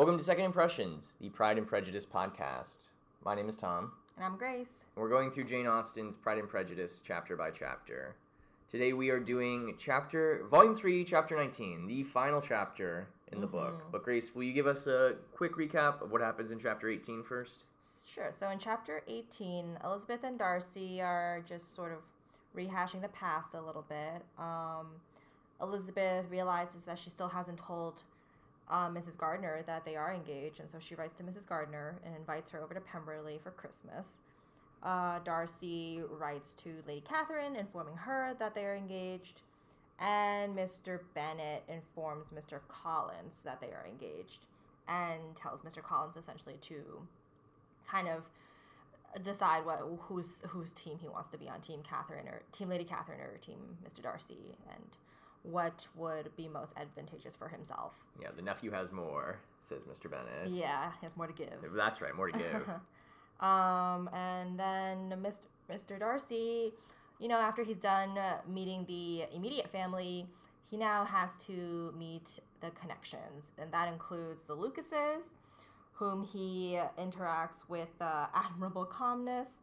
Welcome to Second Impressions, the Pride and Prejudice podcast. My name is Tom. And I'm Grace. We're going through Jane Austen's Pride and Prejudice chapter by chapter. Today we are doing chapter volume 3, chapter 19, the final chapter in the book. Mhm. But Grace, will you give us a quick recap of what happens in chapter 18 first? Sure. So in chapter 18, Elizabeth and Darcy are just sort of rehashing the past a little bit. Um, Elizabeth realizes that she still hasn't told uh, Mrs. Gardiner that they are engaged, and so she writes to Mrs. Gardiner and invites her over to Pemberley for Christmas. Uh, Darcy writes to Lady Catherine, informing her that they are engaged, and Mr. Bennet informs Mr. Collins that they are engaged, and tells Mr. Collins essentially to kind of decide what whose whose team he wants to be on, Team Catherine or Team Lady Catherine or Team Mr. Darcy, and what would be most advantageous for himself. Yeah, the nephew has more, says Mr. Bennet. Yeah, he has more to give. That's right, more to give. um, and then Mr. Mr. Darcy, you know, after he's done meeting the immediate family, he now has to meet the connections, and that includes the Lucases, whom he interacts with uh, admirable calmness.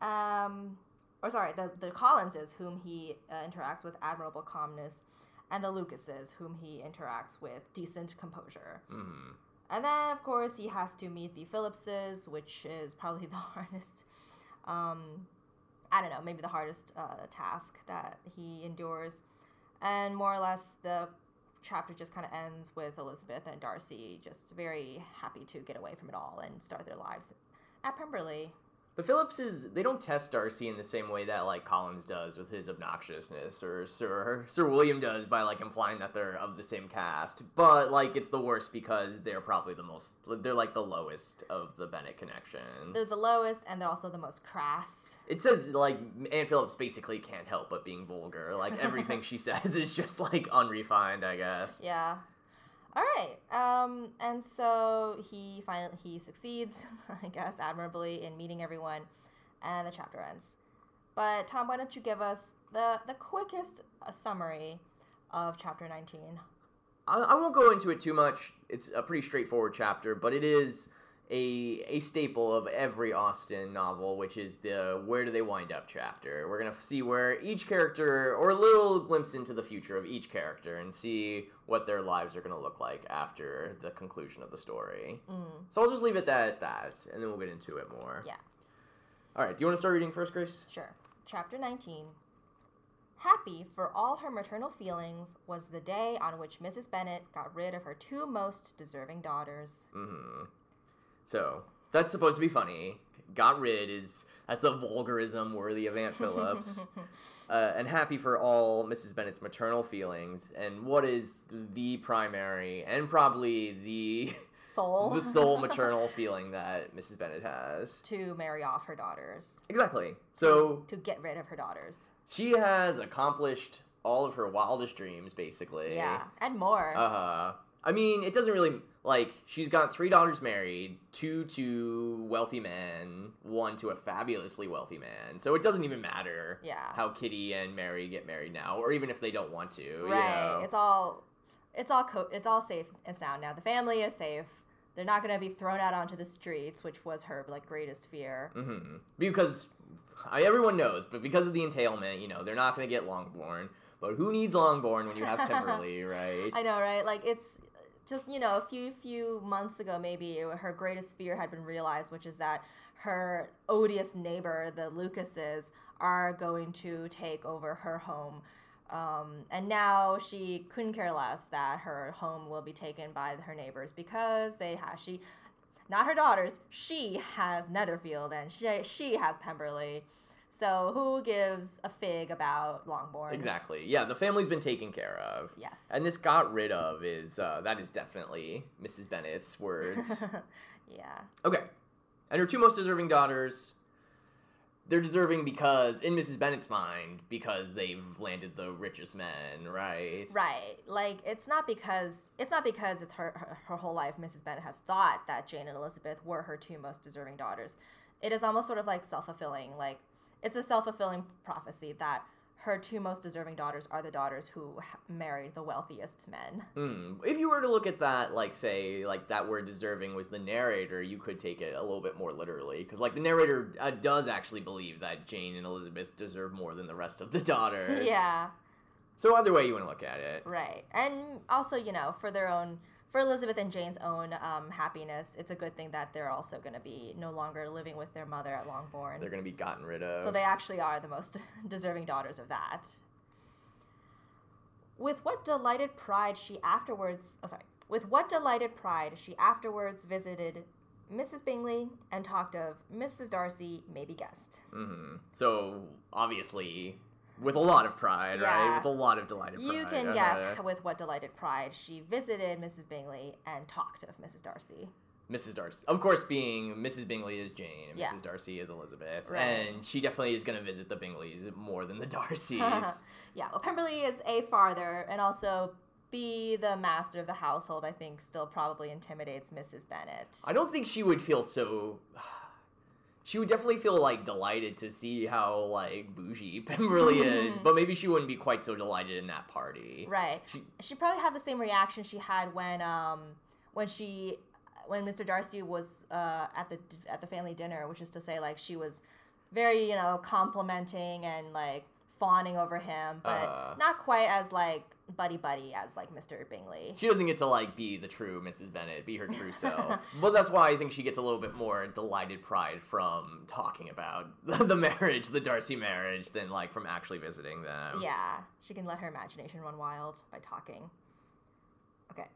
Um, or sorry, the, the Collinses, whom he uh, interacts with admirable calmness, and the Lucases, whom he interacts with decent composure. hmm And then, of course, he has to meet the Phillipses, which is probably the hardest. Um, I don't know, maybe the hardest uh, task that he endures. And more or less, the chapter just kind of ends with Elizabeth and Darcy just very happy to get away from it all and start their lives at Pemberley. The Phillipses, they don't test Darcy in the same way that like Collins does with his obnoxiousness, or Sir Sir William does by like implying that they're of the same caste. But like it's the worst because they're probably the most, they're like the lowest of the Bennet connections. They're the lowest, and they're also the most crass. it says like Anne Phillips basically can't help but being vulgar. Like everything she says is just like unrefined, I guess. Yeah. All right. Um, and so he finally he succeeds, I guess, admirably in meeting everyone, and the chapter ends. But Tom, why don't you give us the the quickest uh, summary of chapter nineteen? I, I won't go into it too much. It's a pretty straightforward chapter, but it is a a staple of every Austen novel, which is the where do they wind up chapter. We're gonna see where each character, or a little glimpse into the future of each character, and see what their lives are gonna look like after the conclusion of the story. Mm, So I'll just leave it that at that, and then we'll get into it more. yeah, All right. Do you want to start reading first, Grace? sure. Chapter nineteen. Happy for all her maternal feelings was the day on which Mrs. Bennet got rid of her two most deserving daughters. Mm-hmm. So that's supposed to be funny. Got rid is that's a vulgarism worthy of Aunt Phillips. uh, and happy for all Mrs. Bennet's maternal feelings, and what is the primary and probably the Sole. the sole maternal feeling that Mrs. Bennet has. to marry off her daughters. Exactly. So to get rid of her daughters. she has accomplished all of her wildest dreams, basically. Yeah, and more. Uh huh. I mean, it doesn't really like she's got three daughters married, two to wealthy men, one to a fabulously wealthy man. So it doesn't even matter yeah. how Kitty and Mary get married now, or even if they don't want to. You right. know? It's all it's all co- it's all safe and sound now. The family is safe. They're not going to be thrown out onto the streets, which was her like greatest fear. hmm Because I, everyone knows, but because of the entailment, you know, they're not going to get Longbourn. But who needs Longbourn when you have Pemberley, right? I know, right? Like it's just you know a few few months ago maybe her greatest fear had been realized, which is that her odious neighbor, the Lucases, are going to take over her home. Um, and now she couldn't care less that her home will be taken by her neighbors because they have she, not her daughters, she has Netherfield and she she has Pemberley. So who gives a fig about Longbourn? Exactly. Yeah, the family's been taken care of. Yes. And this got rid of is uh, that is definitely Mrs. Bennet's words. yeah. okay. And her two most deserving daughters, they're deserving because, in Mrs. Bennet's mind, because they've landed the richest men, right? Right. Like it's not because it's not because it's her, her her whole life Mrs. Bennet has thought that Jane and Elizabeth were her two most deserving daughters. It is almost sort of like self-fulfilling. Like it's a self-fulfilling prophecy that her two most deserving daughters are the daughters who married the wealthiest men. Mm. If you were to look at that, like say, like that word "deserving" was the narrator, you could take it a little bit more literally, because like the narrator uh, does actually believe that Jane and Elizabeth deserve more than the rest of the daughters. yeah, So either way you want to look at it. right. And also, you know, for their own, for Elizabeth and Jane's own um, happiness, it's a good thing that they're also going to be no longer living with their mother at Longbourn. They're gonna be gotten rid of. So they actually are the most deserving daughters of that. With what delighted pride she afterwards, oh sorry, with what delighted pride she afterwards visited Mrs. Bingley and talked of Mrs. Darcy may be guessed. hmm So obviously, with a lot of pride, right? With a lot of delighted pride. You can guess with what delighted pride she visited Mrs. Bingley and talked of Mrs. Darcy. Mrs. Darcy, of course, being Mrs. Bingley is Jane and Yeah. Mrs. Darcy is Elizabeth, Right. and she definitely is gonna visit the Bingleys more than the Darcys. yeah, well, Pemberley is A farther and also B the master of the household, I think, still probably intimidates Mrs. Bennet. I don't think she would feel so. She would definitely feel like delighted to see how like bougie Pemberley is, but maybe she wouldn't be quite so delighted in that party. Right. She, She probably had the same reaction she had when um when she when Mr. Darcy was uh, at the at the family dinner, which is to say like she was very, you know, complimenting and like fawning over him, but Uh. not quite as like buddy buddy as like Mr. Bingley. she doesn't get to like be the true Mrs. Bennet, be her true self. but that's why I think she gets a little bit more delighted pride from talking about the marriage, the Darcy marriage, than like from actually visiting them. Yeah, she can let her imagination run wild by talking. Okay.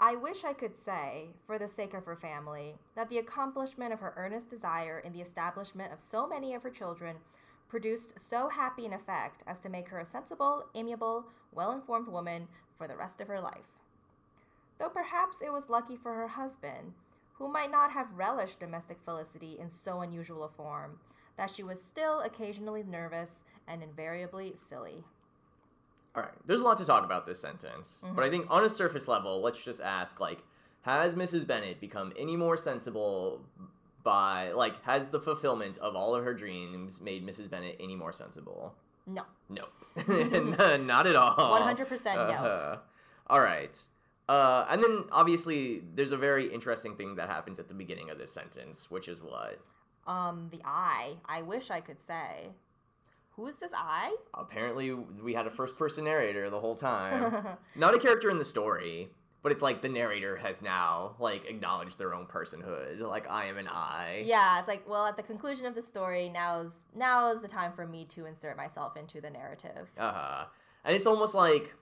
I wish I could say, for the sake of her family, that the accomplishment of her earnest desire in the establishment of so many of her children produced so happy an effect as to make her a sensible, amiable, well informed woman for the rest of her life. Though perhaps it was lucky for her husband, who might not have relished domestic felicity in so unusual a form, that she was still occasionally nervous and invariably silly. All right, there's a lot to talk about this sentence, Mm-hmm. but I think on a surface level, let's just ask like, has Mrs. Bennet become any more sensible by like has the fulfillment of all of her dreams made Mrs. Bennet any more sensible? No. No, not at all. 100% no. Uh-huh. All right. Uh, and then obviously there's a very interesting thing that happens at the beginning of this sentence, which is what Um, the I. I wish I could say. Who is this I? apparently we had a first person narrator the whole time. Not a character in the story, but it's like the narrator has now like acknowledged their own personhood. Like I am an I. yeah, it's like, well, at the conclusion of the story, now's now is the time for me to insert myself into the narrative. Uh huh. And it's almost like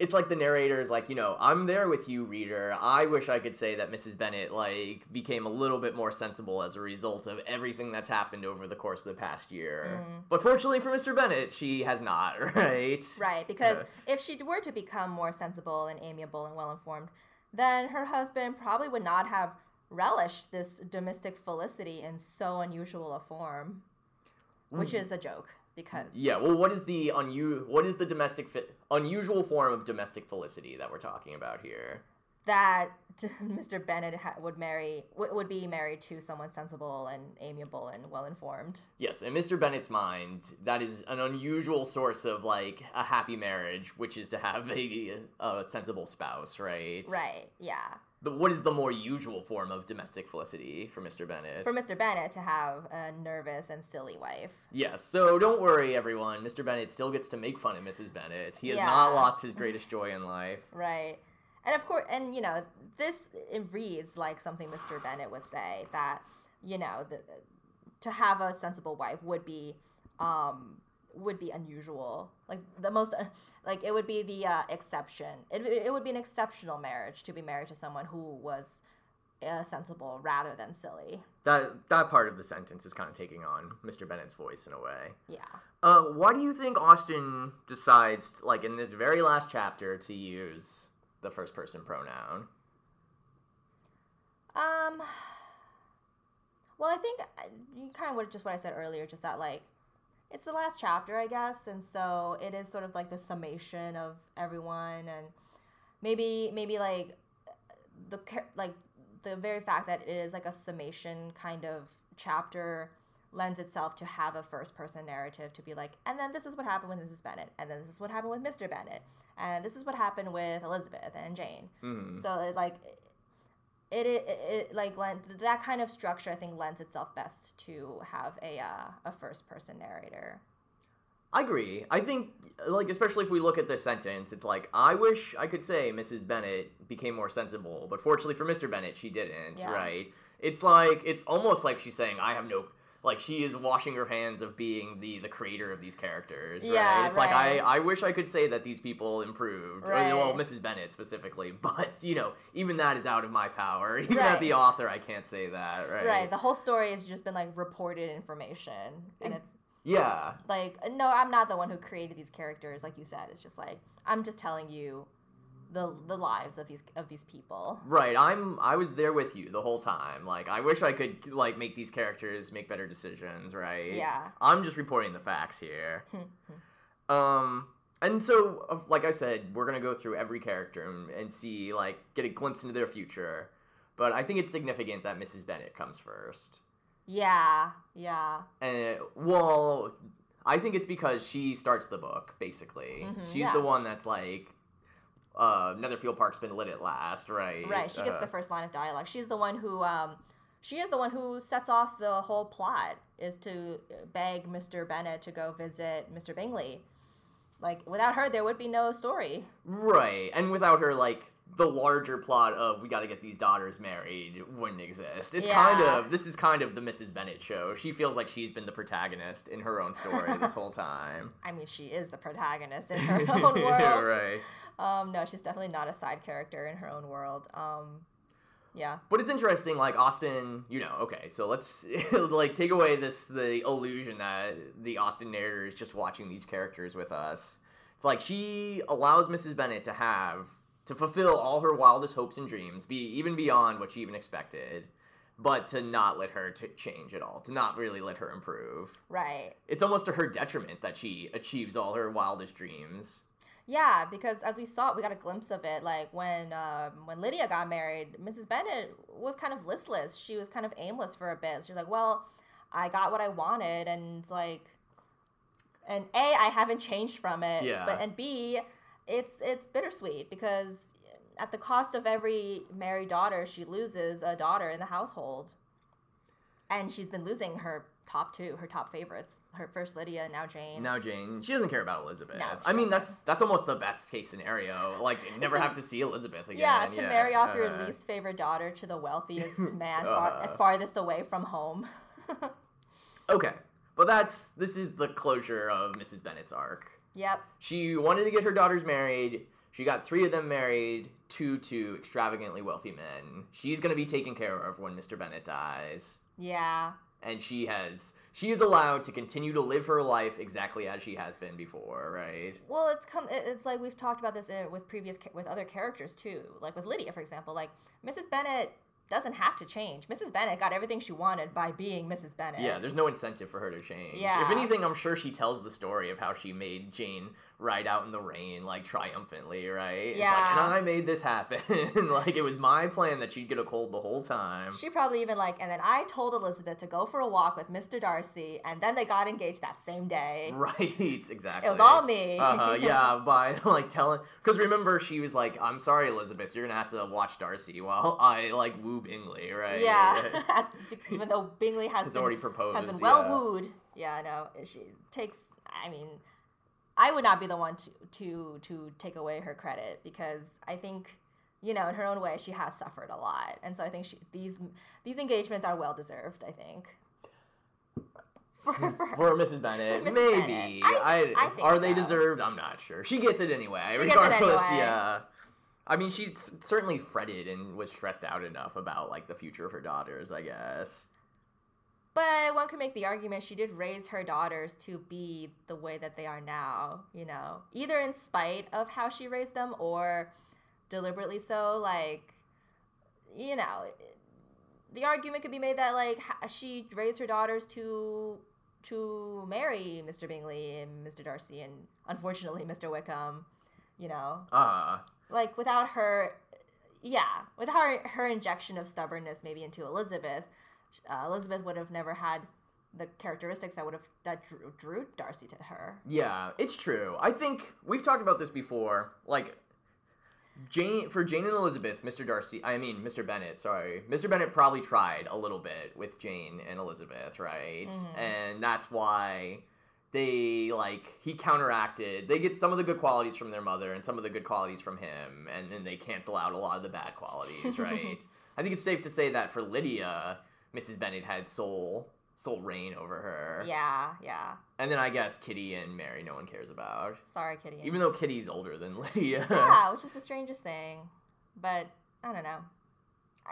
it's like the narrator is like, you know, I'm there with you, reader. I wish I could say that Mrs. Bennet like became a little bit more sensible as a result of everything that's happened over the course of the past year. Mhm. But fortunately for Mr. Bennet, she has not, right? Right, because Yeah. if she were to become more sensible and amiable and well informed, then her husband probably would not have relished this domestic felicity in so unusual a form, which is a joke because Yeah, well, what is the unu- what is the domestic fi- unusual form of domestic felicity that we're talking about here? that Mr. bennet ha- would marry w- would be married to someone sensible and amiable and well informed. Yes, in Mr. bennet's mind, that is an unusual source of like a happy marriage, which is to have a, a sensible spouse, right? Right. Yeah. But what is the more usual form of domestic felicity for Mr. Bennet? For Mr. Bennet to have a nervous and silly wife. yes, so don't worry, everyone. Mr. Bennet still gets to make fun of Mrs. Bennet. He has Yeah. not lost his greatest joy in life. Right. And of course, and you know, this it reads like something Mr. Bennet would say that you know, the, to have a sensible wife would be um would be unusual. Like the most like it would be the uh, exception. It it would be an exceptional marriage to be married to someone who was uh, sensible rather than silly. That that part of the sentence is kind of taking on Mr. Bennet's voice in a way. Yeah. Uh, why do you think Austen decides, like in this very last chapter, to use the first person pronoun? Um. Well, I think you kind of what just what I said earlier, just that like it's the last chapter, I guess, and so it is sort of like the summation of everyone, and maybe maybe like the like the very fact that it is like a summation kind of chapter lends itself to have a first person narrative to be like, and then this is what happened with Mrs. Bennet, and then this is what happened with Mr. Bennet, and this is what happened with Elizabeth and Jane. Mhm. So it, like it, it, it like lend, that kind of structure I think lends itself best to have a uh, a first person narrator. I agree. I think, like, especially if we look at this sentence, it's like, I wish I could say Mrs. Bennet became more sensible, but fortunately for Mr. Bennet, she didn't, Yeah. right? It's like, it's almost like she's saying, I have no, like, she is washing her hands of being the the creator of these characters, right? Yeah, it's like, I. I wish I could say that these people improved, or, well, Mrs. Bennet specifically, but, you know, even that is out of my power. Even Right. at the author, I can't say that, right? Right. The whole story has just been like reported information, and it's yeah. like no, I'm not the one who created these characters. Like you said, it's just like I'm just telling you the the lives of these of these people. Right, I'm I was there with you the whole time. Like I wish I could like make these characters make better decisions, right? Yeah. I'm just reporting the facts here. um and so like I said, we're going to go through every character and, and see like get a glimpse into their future. But I think it's significant that Mrs. Bennet comes first. yeah. Yeah. And well, I think it's because she starts the book basically. Mhm, She's yeah. the one that's like uh Netherfield Park's been lit at last, right? Right. She gets Uh, the first line of dialogue. She's the one who um she is the one who sets off the whole plot is to beg Mr. Bennet to go visit Mr. Bingley. Like without her there would be no story. Right, and without her, like the larger plot of we got to get these daughters married wouldn't exist. It's kind of this is kind of the Mrs. Bennet show. She feels like she's been the protagonist in her own story this whole time. I mean, she is the protagonist in her own world. right. Um, no, she's definitely not a side character in her own world. Um, yeah. But it's interesting, like Austen. You know, okay, so let's like take away this the illusion that the Austen narrator is just watching these characters with us. It's like she allows Mrs. Bennet to have to fulfill all her wildest hopes and dreams, be even beyond what she even expected, but to not let her to change at all, to not really let her improve. Right. It's almost to her detriment that she achieves all her wildest dreams. Yeah, because as we saw, we got a glimpse of it. Like when um, when Lydia got married, Mrs. Bennet was kind of listless. She was kind of aimless for a bit. She was like, "Well, I got what I wanted," and like, and a I haven't changed from it. Yeah. But and b, it's it's bittersweet because at the cost of every married daughter, she loses a daughter in the household, and she's been losing her top two, her top favorites, her first Lydia, now Jane. Now Jane, she doesn't care about Elizabeth. No, I mean, that's that's almost the best case scenario. Like, never have to see Elizabeth again. Yeah, to marry off your uh, least favorite daughter to the wealthiest man far, Uh. farthest away from home. Okay, but that's this is the closure of Mrs. Bennet's arc. yep. She wanted to get her daughters married. She got three of them married, two to extravagantly wealthy men. She's gonna be taken care of when Mr. Bennet dies, Yeah. And she has she is allowed to continue to live her life exactly as she has been before, right? Well, it's come. It's like we've talked about this uh, with previous with other characters too. Like with Lydia, for example. Like Mrs. Bennet doesn't have to change. Mrs. Bennet got everything she wanted by being Mrs. Bennet. Yeah, there's no incentive for her to change. Yeah. If anything, I'm sure she tells the story of how she made Jane ride out in the rain, like triumphantly, right? It's like, Yeah. and I made this happen. like it was my plan that she'd get a cold the whole time. She probably even like, and then I told Elizabeth to go for a walk with Mr. Darcy, and then they got engaged that same day. Right, exactly. It was all me. Uh-huh, yeah, by like telling, because remember she was like, "I'm sorry, Elizabeth, you're gonna have to watch Darcy while I like woo Bingley, right?" Yeah, even though Bingley has Has been, already proposed. has been well yeah. wooed. Yeah, no, she takes. I mean, I would not be the one to to to take away her credit because I think you know in her own way she has suffered a lot, and so I think she, these these engagements are well deserved. I think. For, hmm. for her. For Mrs. Bennet, For Mrs. maybe. Bennet. I- I, I are they deserved? I'm not sure. She gets it anyway. She gets it regardless, anyway. yeah. I mean, she certainly fretted and was stressed out enough about like the future of her daughters. I guess. But one could make the argument she did raise her daughters to be the way that they are now, you know, either in spite of how she raised them or deliberately so. Like, you know, the argument could be made that like she raised her daughters to to marry Mr. Bingley and Mr. Darcy and unfortunately Mr. Wickham, you know, Uh like without her yeah without her, her injection of stubbornness maybe into elizabeth uh, elizabeth would have never had the characteristics that would have that drew, drew Darcy to her. Yeah, it's true. I think we've talked about this before. Like Jane for Jane and Elizabeth, Mr. Darcy, I mean Mr. Bennet, sorry. Mr. Bennet probably tried a little bit with Jane and Elizabeth, right? Mhm. And that's why they like he counteracted. They get some of the good qualities from their mother and some of the good qualities from him, and then they cancel out a lot of the bad qualities, right? I think it's safe to say that for Lydia, Mrs. Bennet had sole sole reign over her. Yeah, yeah. And then I guess Kitty and Mary, no one cares about. Sorry, Kitty. Even though Kitty's older than Lydia. yeah, which is the strangest thing. But I don't know.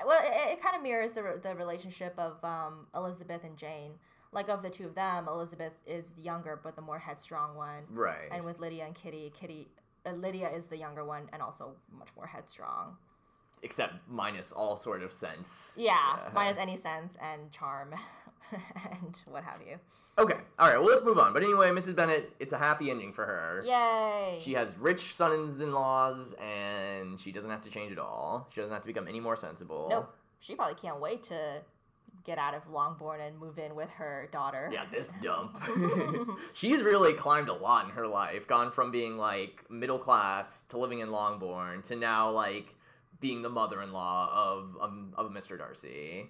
Well, it, it kind of mirrors the the relationship of um, Elizabeth and Jane. Like of the two of them, Elizabeth is younger but the more headstrong one, right. and with Lydia and Kitty, Kitty uh, Lydia is the younger one and also much more headstrong. Except minus all sort of sense. Yeah, Yeah. minus any sense and charm and what have you. Okay. All right. Well, let's move on. But anyway, Mrs. Bennet, it's a happy ending for her. Yay! She has rich sons-in-laws, and she doesn't have to change at all. She doesn't have to become any more sensible. Nope. She probably can't wait to get out of Longbourn and move in with her daughter. Yeah, this dump. She's really climbed a lot in her life. Gone from being like middle class to living in Longbourn to now like being the mother-in-law of um, of Mr. Darcy.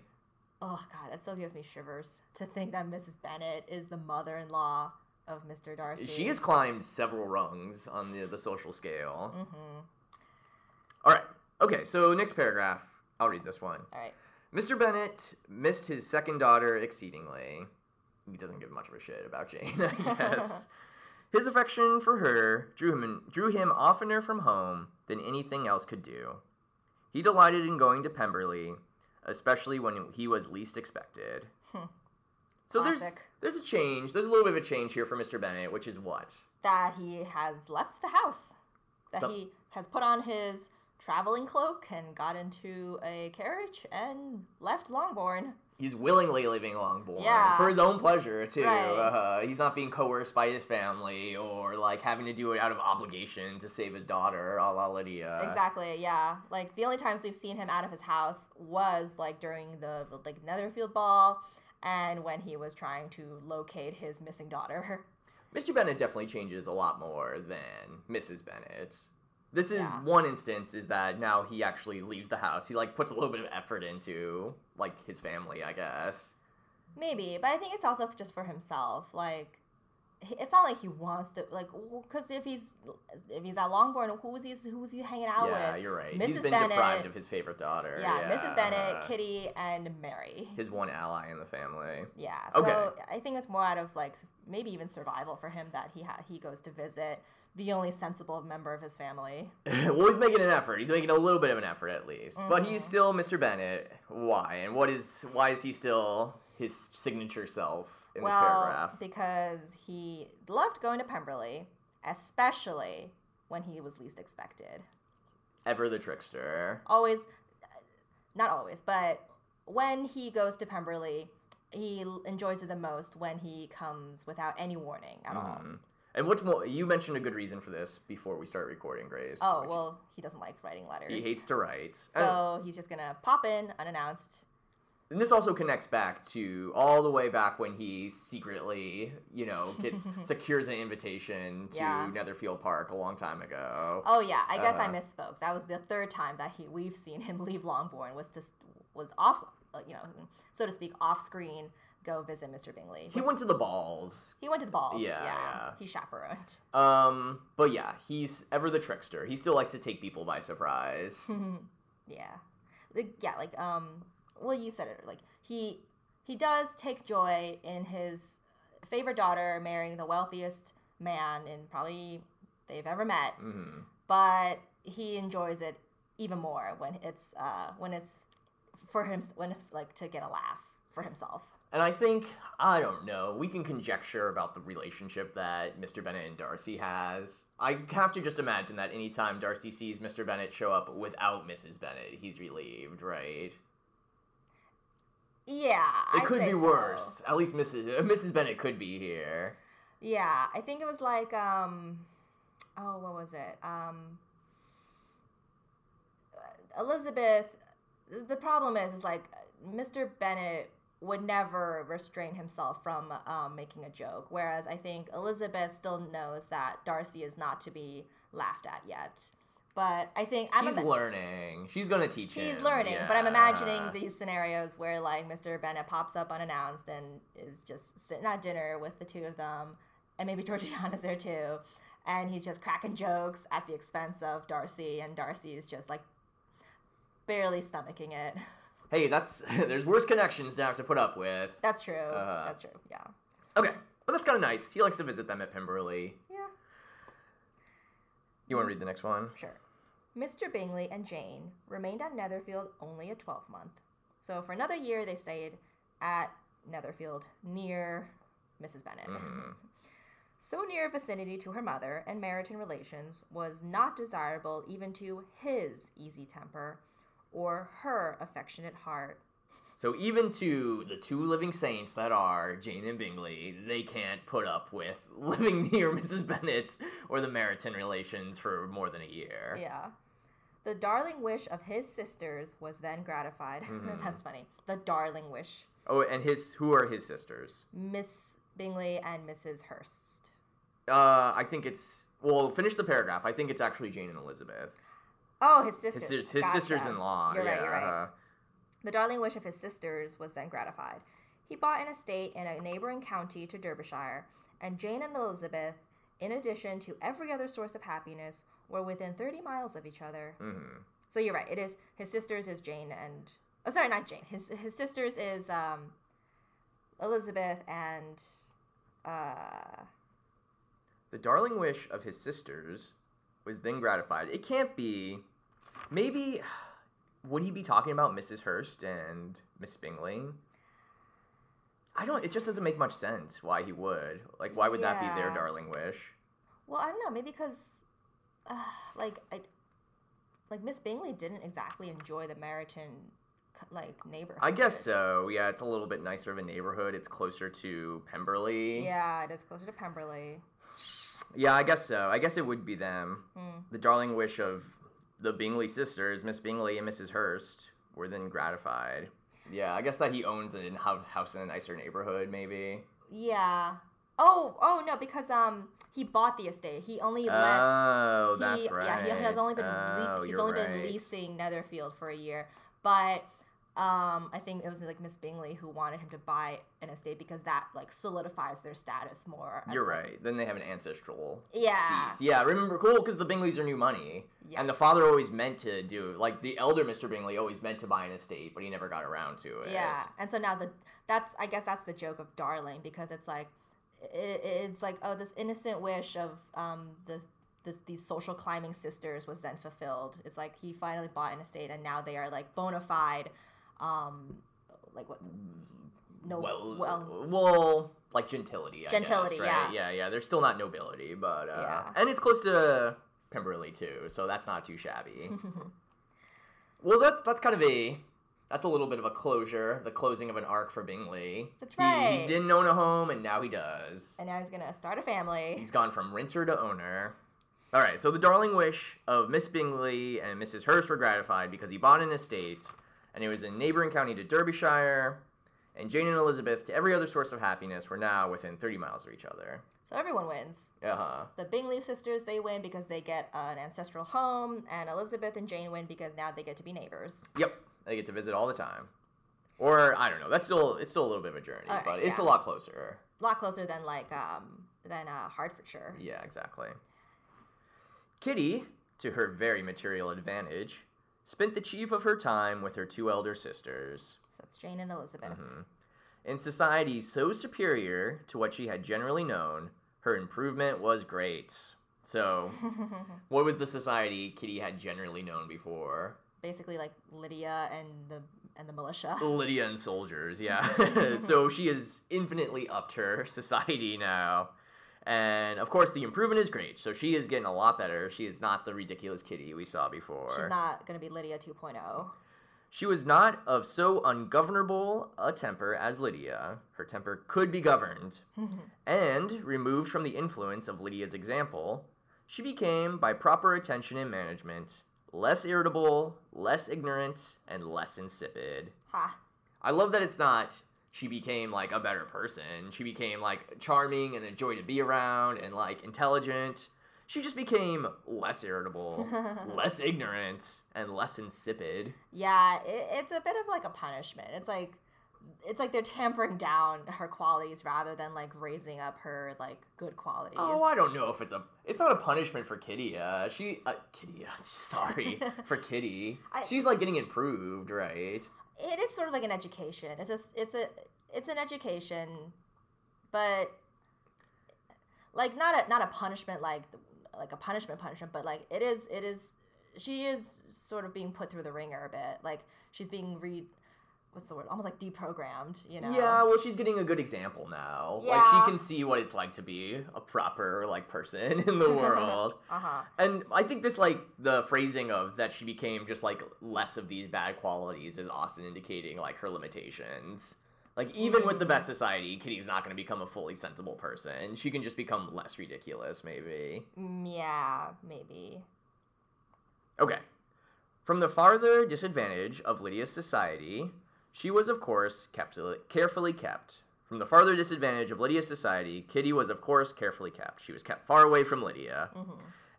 Oh god, that still gives me shivers to think that Mrs. Bennet is the mother-in-law of Mr. Darcy. She has climbed several rungs on the the social scale. Mm-hmm. All right. Okay. So next paragraph. I'll read this one. All right. Mr. Bennet missed his second daughter exceedingly. He doesn't give much of a shit about Jane, I guess. his affection for her drew him drew him oftener from home than anything else could do. He delighted in going to Pemberley, especially when he was least expected. Hmm. So there's there's a change. There's a little bit of a change here for Mr. Bennet, which is what? That he has left the house. That Some- he has put on his traveling cloak and got into a carriage and left Longbourn. He's willingly leaving Longbourn Yeah. for his own pleasure too. Right. Uh, he's not being coerced by his family or like having to do it out of obligation to save his daughter, a la Lydia. exactly, yeah. Like the only times we've seen him out of his house was like during the like Netherfield ball and when he was trying to locate his missing daughter. Mr. Bennet definitely changes a lot more than Mrs. Bennet. This is Yeah. one instance is that now he actually leaves the house. He like puts a little bit of effort into like his family, I guess. Maybe, but I think it's also just for himself. Like, it's not like he wants to. Like, because if he's if he's at Longbourn, who is he? Who is he hanging out yeah, with? Yeah, you're right. He's been Bennet- deprived of his favorite daughter. Yeah, Mrs. Bennet, Kitty, and Mary. his one ally in the family. Yeah. So Okay. I think it's more out of like maybe even survival for him that he ha- he goes to visit the only sensible member of his family. well, he's making an effort. He's making a little bit of an effort at least. But he's Mhm. still Mr. Bennet. Why? And what is why is he still his signature self in this well, paragraph? because he loved going to Pemberley, especially when he was least expected. Ever the trickster. always not always but when he goes to pemberley he enjoys it the most when he comes without any warning at all Mhm. And what's more, you mentioned a good reason for this before we start recording, Grace. oh well he doesn't like writing letters he hates to write. So he's just gonna pop in unannounced And this also connects back to all the way back when he secretly, you know, gets secures an invitation to Yeah. Netherfield Park a long time ago. oh yeah i guess i Uh-huh. misspoke that was the third time that he we've seen him leave longbourn was to was off uh, you know so to speak off screen go visit mr bingley He went to the balls. he went to the balls Yeah, yeah. he chaperoned Um, but yeah, he's ever the trickster. He still likes to take people by surprise. yeah like, yeah like um well you said it like he he does take joy in his favorite daughter marrying the wealthiest man in probably they've ever met hmm but he enjoys it even more when it's uh when it's for him when it's like to get a laugh for himself And I think, I don't know, we can conjecture about the relationship that Mr. Bennet and Darcy has. I have to just imagine that anytime Darcy sees Mr. Bennet show up without Mrs. Bennet, he's relieved, right? yeah It I'd could be so. worse. At least Mrs. uh, Mrs. Bennet could be here. Yeah, I think it was like um oh, what was it? Um Elizabeth the problem is is like Mr. Bennet would never restrain himself from um, making a joke. Whereas I think Elizabeth still knows that Darcy is not to be laughed at yet. But I think I'm He's ima- learning. She's gonna teach him. He's learning, but I'm imagining these scenarios where like Mr. Bennet pops up unannounced and is just sitting at dinner with the two of them, and maybe Georgiana's there too, and he's just cracking jokes at the expense of Darcy, and Darcy is just like barely stomaching it. Hey, that's there's worse connections to have to put up with. That's true. Uh, That's true. Yeah. Okay, but that's kind of nice. He likes to visit them at Pemberley. Yeah. You want to read the next one? Sure. Mr. Bingley and Jane remained at Netherfield only a 12 month. So for another year, they stayed at Netherfield near Mrs. Bennet. Mhm. So near vicinity to her mother and Meryton relations was not desirable even to his easy temper or her affectionate heart. So even to the two living saints that are Jane and Bingley, they can't put up with living near Mrs. Bennet or the Meryton relations for more than a year. Yeah. The darling wish of his sisters was then gratified. Mhm. That's funny. The darling wish. Oh, and his who are his sisters? Miss Bingley and Mrs. Hurst. Uh, I think it's well. Finish the paragraph. I think it's actually Jane and Elizabeth. Oh, his sisters. His, sis- his Gotcha. sisters-in-law. You're yeah. right, you're right. uh-huh. The darling wish of his sisters was then gratified. He bought an estate in a neighboring county to Derbyshire, and Jane and Elizabeth, in addition to every other source of happiness, were within 30 miles of each other. Mhm. So you're right. It is his sisters is Jane and oh sorry, not Jane. His his sisters is um Elizabeth and uh The darling wish of his sisters was then gratified. It can't be. Maybe. Would he be talking about Mrs. Hurst and Miss Bingley? I don't. It just doesn't make much sense why he would. Like, why would that be their darling wish? well, I don't know, maybe because uh, like I like Miss Bingley didn't exactly enjoy the Meryton like neighborhood. I guess so. Yeah, it's a little bit nicer of a neighborhood. It's closer to Pemberley. Yeah, it is closer to Pemberley. Yeah, I guess so. I guess it would be them. Hmm. The darling wish of the Bingley sisters, Miss Bingley and Mrs. Hurst, were then gratified. Yeah, I guess that he owns a hou- house in a nicer neighborhood, maybe. Yeah. Oh, oh no, because um he bought the estate. He only lets Oh, he, that's right. Yeah, he has only been oh, le- he's only right. been leasing Netherfield for a year, but um, I think it was like Miss Bingley who wanted him to buy an estate because that like solidifies their status more. as, You're like- right. Then they have an ancestral Yeah. seat. Yeah, remember, cool, because the Bingleys are new money. And the father always meant to do, like, the elder Mr. Bingley always meant to buy an estate, but he never got around to it. Yeah, and so now the that's I guess that's the joke of Darling because it's like it, it's like oh this innocent wish of um the this, these social climbing sisters was then fulfilled. It's like he finally bought an estate and now they are like bona fide, um, like what? No, well, well, well, like gentility. I Gentility, guess, right? yeah. yeah, yeah. They're still not nobility, but uh, Yeah. and it's close to Pemberley too, so that's not too shabby. well, that's that's kind of a that's a little bit of a closure, the closing of an arc for Bingley. That's He- He, didn't own a home, and now he does. and now he's gonna start a family. He's gone from renter to owner. All right, so the darling wish of Miss Bingley and Mrs. Hurst were gratified because he bought an estate, and it was in neighboring county to Derbyshire. And Jane and Elizabeth, to every other source of happiness, were now within 30 miles of each other. So everyone wins. Uh huh. The Bingley sisters they win because they get an ancestral home, and Elizabeth and Jane win because now they get to be neighbors. Yep, they get to visit all the time. Or I don't know. That's still it's still a little bit of a journey, right, but it's a lot closer. A lot closer than like um than uh, Hertfordshire. Yeah, exactly. Kitty, to her very material advantage, spent the chief of her time with her two elder sisters. So that's Jane and Elizabeth. Mhm. In society so superior to what she had generally known, her improvement was great. So, what was the society Kitty had generally known before? Basically, like Lydia and the and the militia. Lydia and soldiers, yeah. so she has infinitely upped her society now. And of course, the improvement is great. So she is getting a lot better. She is not the ridiculous Kitty we saw before. She's not gonna be Lydia oh. 2.0. She was not of so ungovernable a temper as Lydia. Her temper could be governed. and, removed from the influence of Lydia's example, she became, by proper attention and management, less irritable, less ignorant, and less insipid. ha. I love that it's not she became like a better person. She became like charming and a joy to be around and like intelligent. She just became less irritable, less ignorant, and less insipid. Yeah, it, it's a bit of like a punishment. It's like it's like they're tampering down her qualities rather than like raising up her like good qualities. Oh, I don't know if it's a. It's not a punishment for Kitty. Uh, she, uh, Kitty. Uh, sorry for Kitty. I- She's like getting improved, right? It is sort of like an education. It's a it's a it's an education, but like not a not a punishment like like a punishment punishment, but like it is it is she is sort of being put through the wringer a bit. Like she's being re what's the word? Almost like deprogrammed, you know. Yeah, well, she's getting a good example now. Yeah. Like she can see what it's like to be a proper like person in the world. uh-huh. And I think this like the phrasing of that she became just like less of these bad qualities is Austen indicating like her limitations. Like even with the best society, Kitty's not going to become a fully sensible person. She can just become less ridiculous, maybe. Mm, Yeah, maybe. Okay. From the farther disadvantage of Lydia's society, she was, of course, kept carefully kept. From the farther disadvantage of Lydia's society, Kitty was, of course, carefully kept. She was kept far away from Lydia. hmm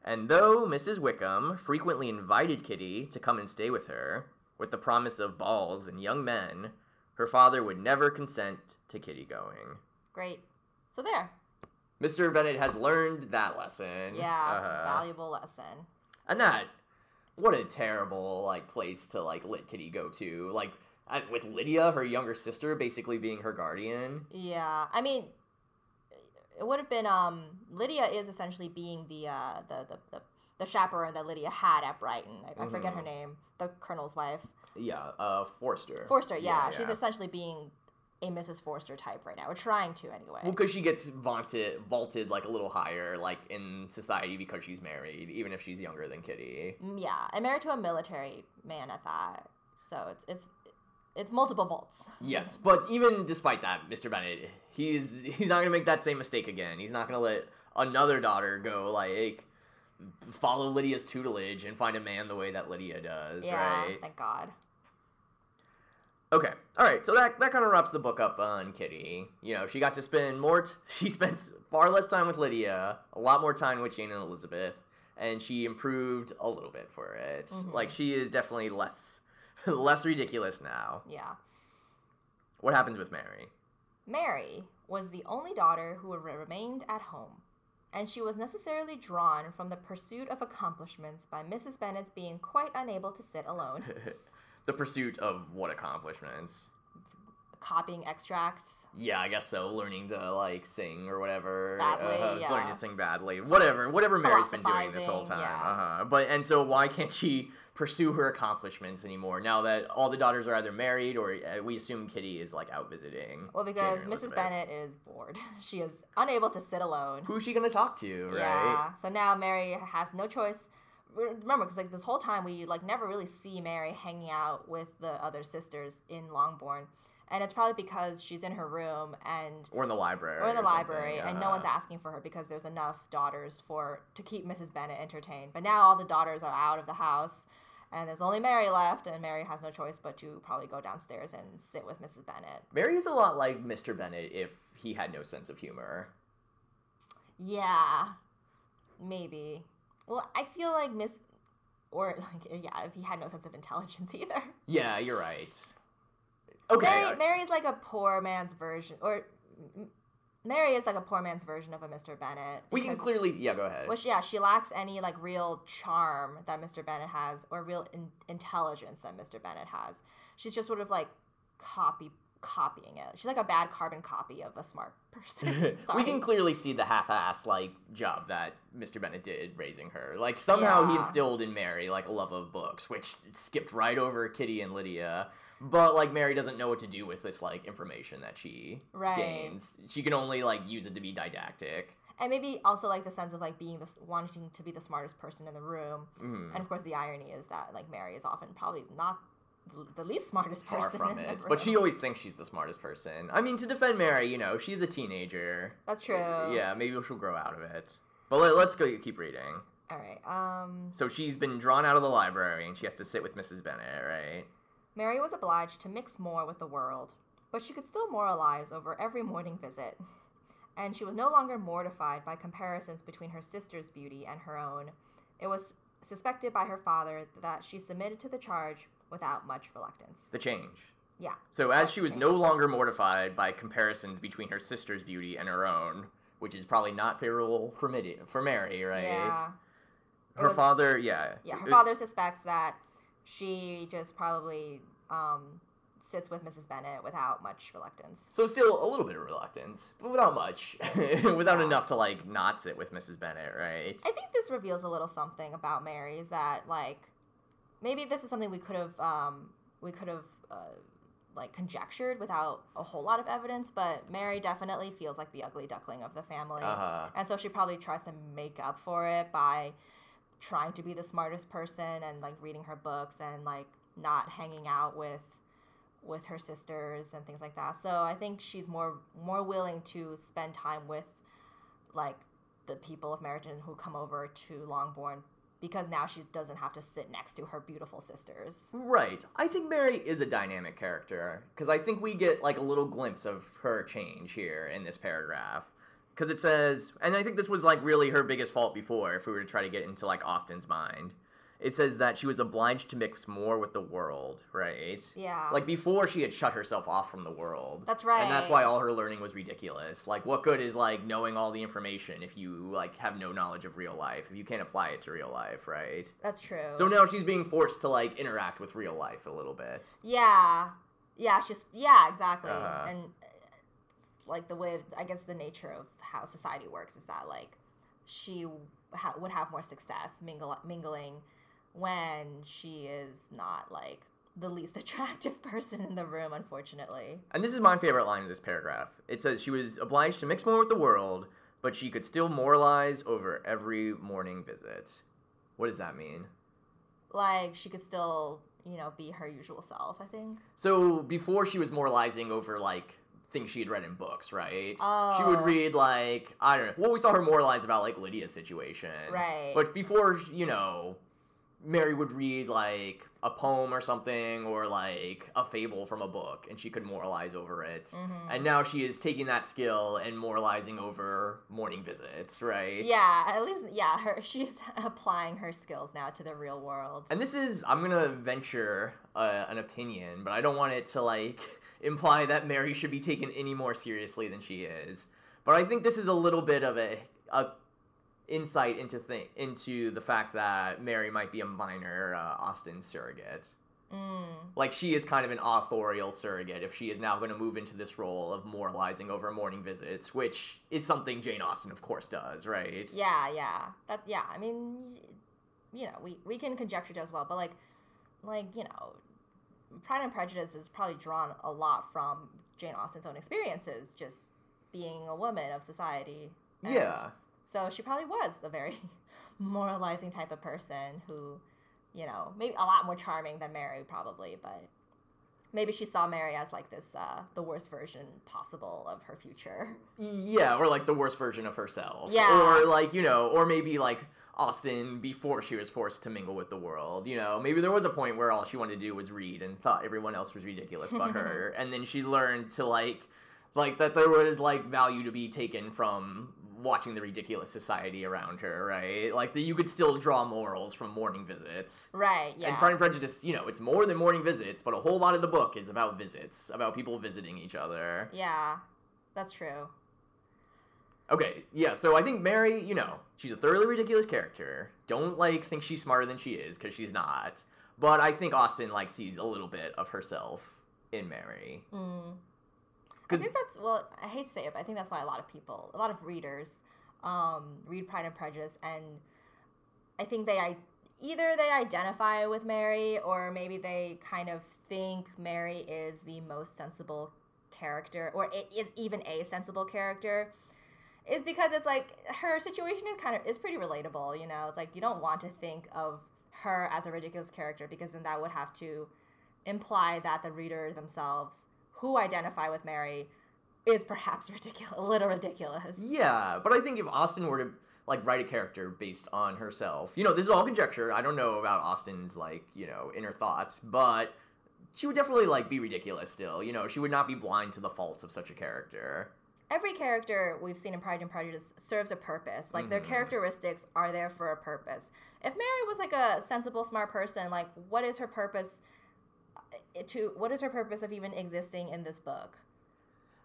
And though Mrs. Wickham frequently invited Kitty to come and stay with her, with the promise of balls and young men, her father would never consent to Kitty going. Great. So there. Mr. Bennet has learned that lesson. Yeah, Uh-huh. valuable lesson. And that, what a terrible like place to like let Kitty go to. Like with Lydia, her younger sister, basically being her guardian. Yeah, I mean, it would have been um Lydia is essentially being the uh the the the, the chaperone that Lydia had at Brighton. I, I forget her Mhm. name, the colonel's wife, Yeah, uh, Forster. Forster. Yeah, she's essentially being a Mrs. Forster type right now, We're trying to anyway. well, because she gets vaunted, vaulted like a little higher, like in society because she's married, even if she's younger than Kitty. Mm, yeah, and married to a military man at that, so it's it's it's multiple volts. Yes, but even despite that, Mr. Bennet, he's he's not gonna make that same mistake again. He's not gonna let another daughter go like follow Lydia's tutelage and find a man the way that Lydia does, yeah, right? thank God. Okay, all right. So that that kind of wraps the book up on Kitty. You know, she got to spend more. T- she spends far less time with Lydia, a lot more time with Jane and Elizabeth, and she improved a little bit for it. Mhm. Like she is definitely less less ridiculous now. Yeah. What happens with Mary? Mary was the only daughter who remained at home, and she was necessarily drawn from the pursuit of accomplishments by Mrs. Bennet's being quite unable to sit alone, the pursuit of what accomplishments? copying extracts. Yeah, I guess so. Learning to like sing or whatever. Badly, uh, yeah. Learning to sing badly. Whatever. Whatever Mary's been doing this whole time. yeah. Uh-huh. But and so why can't she pursue her accomplishments anymore now that all the daughters are either married or uh, we assume Kitty is like out visiting? Well, because Mrs. Bennet is bored. She is unable to sit alone. Who's she gonna talk to, right? Yeah. So now Mary has no choice. Remember, because like this whole time we like never really see Mary hanging out with the other sisters in Longbourn, and it's probably because she's in her room and Or in the library. or in the something, library, and no one's asking for her because there's enough daughters for to keep Mrs. Bennet entertained. But now all the daughters are out of the house, and there's only Mary left, and Mary has no choice but to probably go downstairs and sit with Mrs. Bennet. Mary is a lot like Mr. Bennet if he had no sense of humor. Yeah, maybe. Well, I feel like Miss, or like yeah, if he had no sense of intelligence either. Yeah, you're right. Okay. Mary, Mary's like a poor man's version, or Mary is like a poor man's version of a Mr. Bennet. we can clearly. Yeah, go ahead. Which yeah, she lacks any like real charm that Mr. Bennet has, or real in- intelligence that Mr. Bennet has. She's just sort of like copy copying it. She's like a bad carbon copy of a smart person. we can clearly see the half-ass like job that Mr. Bennet did raising her. Like somehow he instilled in Mary like a love of books, which skipped right over Kitty and Lydia. But like Mary doesn't know what to do with this like information that she Right. gains. She can only like use it to be didactic. and maybe also like the sense of like being this wanting to be the smartest person in the room. Mhm. And of course, the irony is that like Mary is often probably not the- least smartest Far person. from in it. But she always thinks she's the smartest person. I mean, to defend Mary, you know, she's a teenager. That's true. Yeah, maybe she'll grow out of it. But let, let's go keep reading. All right. Um. So she's been drawn out of the library and she has to sit with Mrs. Bennet, right? Mary was obliged to mix more with the world. But she could still moralize over every morning visit. And she was no longer mortified by comparisons between her sister's beauty and her own. It was suspected by her father that she submitted to the charge without much reluctance. The change. Yeah. So as she was no longer mortified by comparisons between her sister's beauty and her own, which is probably not favorable for Midi- for Mary, right? Yeah. Her was- father, yeah. Yeah, her It- father suspects that she just probably um, sits with Mrs. Bennet without much reluctance. So still a little bit of reluctance, but without much, without Yeah. enough to like not sit with Mrs. Bennet, right? I think this reveals a little something about Mary is that like maybe this is something we could have um, we could have uh, like conjectured without a whole lot of evidence, but Mary definitely feels like the ugly duckling of the family. Uh huh. And so she probably tries to make up for it by trying to be the smartest person and like reading her books and like not hanging out with with her sisters and things like that. So I think she's more more willing to spend time with like the people of Meryton who come over to Longbourn because now she doesn't have to sit next to her beautiful sisters. Right. I think Mary is a dynamic character because I think we get like a little glimpse of her change here in this paragraph. Because it says, and I think this was like really her biggest fault before, if we were to try to get into like Austen's mind. It says that she was obliged to mix more with the world, right? Yeah. Like before, she had shut herself off from the world. That's right. And that's why all her learning was ridiculous. Like, what good is like knowing all the information if you like have no knowledge of real life? If you can't apply it to real life, right? That's true. So now she's being forced to like interact with real life a little bit. Yeah, yeah, just yeah, exactly. Uh-huh. And uh, like the way I guess the nature of how society works is that like she ha- would have more success mingle mingling when she is not like the least attractive person in the room, unfortunately. And this is my favorite line of this paragraph. It says she was obliged to mix more with the world, but she could still moralize over every morning visit. What does that mean? Like she could still, you know, be her usual self. I think. So before she was moralizing over like things she had read in books, right? Oh. She would Oh. read like I don't know. Well, we saw her moralize about like Lydia's situation, Right. But before, you know, Mary would read like a poem or something, or like a fable from a book, and she could moralize over it. Mhm. And now she is taking that skill and moralizing over morning visits, right? Yeah, at least yeah, her she's applying her skills now to the real world. And this is, I'm gonna venture uh, an opinion, but I don't want it to like imply that Mary should be taken any more seriously than she is. But I think this is a little bit of a, a insight into th- into the fact that Mary might be a minor uh, Austen surrogate. Mm. Like she is kind of an authorial surrogate if she is now going to move into this role of moralizing over morning visits, which is something Jane Austen, of course, does, right? Yeah, yeah. That yeah, I mean you know, we we can conjecture as well, but like like, you know, Pride and Prejudice is probably drawn a lot from Jane Austen's own experiences just being a woman of society. Yeah. So she probably was the very moralizing type of person who, you know, maybe a lot more charming than Mary probably, but maybe she saw Mary as like this uh the worst version possible of her future. Yeah, or like the worst version of herself. Yeah. Or like, you know, or maybe like Austen before she was forced to mingle with the world. You know, maybe there was a point where all she wanted to do was read and thought everyone else was ridiculous but her. And then she learned to like like that there was like value to be taken from watching the ridiculous society around her, right? Like that you could still draw morals from morning visits. Right, yeah. And Pride and Prejudice, you know, it's more than morning visits, but a whole lot of the book is about visits, about people visiting each other. yeah. That's true. Okay, yeah, so I think Mary, you know, she's a thoroughly ridiculous character. Don't like think she's smarter than she is because she's not. But I think Austen like sees a little bit of herself in Mary. Mm. I think that's well. I hate to say it, but I think that's why a lot of people, a lot of readers, um, read Pride and Prejudice, and I think they I, either they identify with Mary or maybe they kind of think Mary is the most sensible character, or is even a sensible character. Is because it's like her situation is kind of is pretty relatable, you know. It's like you don't want to think of her as a ridiculous character because then that would have to imply that the reader themselves who identify with Mary is perhaps ridiculous, a little ridiculous. Yeah, but I think if Austen were to like write a character based on herself, you know, this is all conjecture. I don't know about Austen's like, you know, inner thoughts, but she would definitely like be ridiculous still. You know, she would not be blind to the faults of such a character. Every character we've seen in Pride and Prejudice serves a purpose. Like their Mhm. characteristics are there for a purpose. If Mary was like a sensible, smart person, like what is her purpose? To what is her purpose of even existing in this book?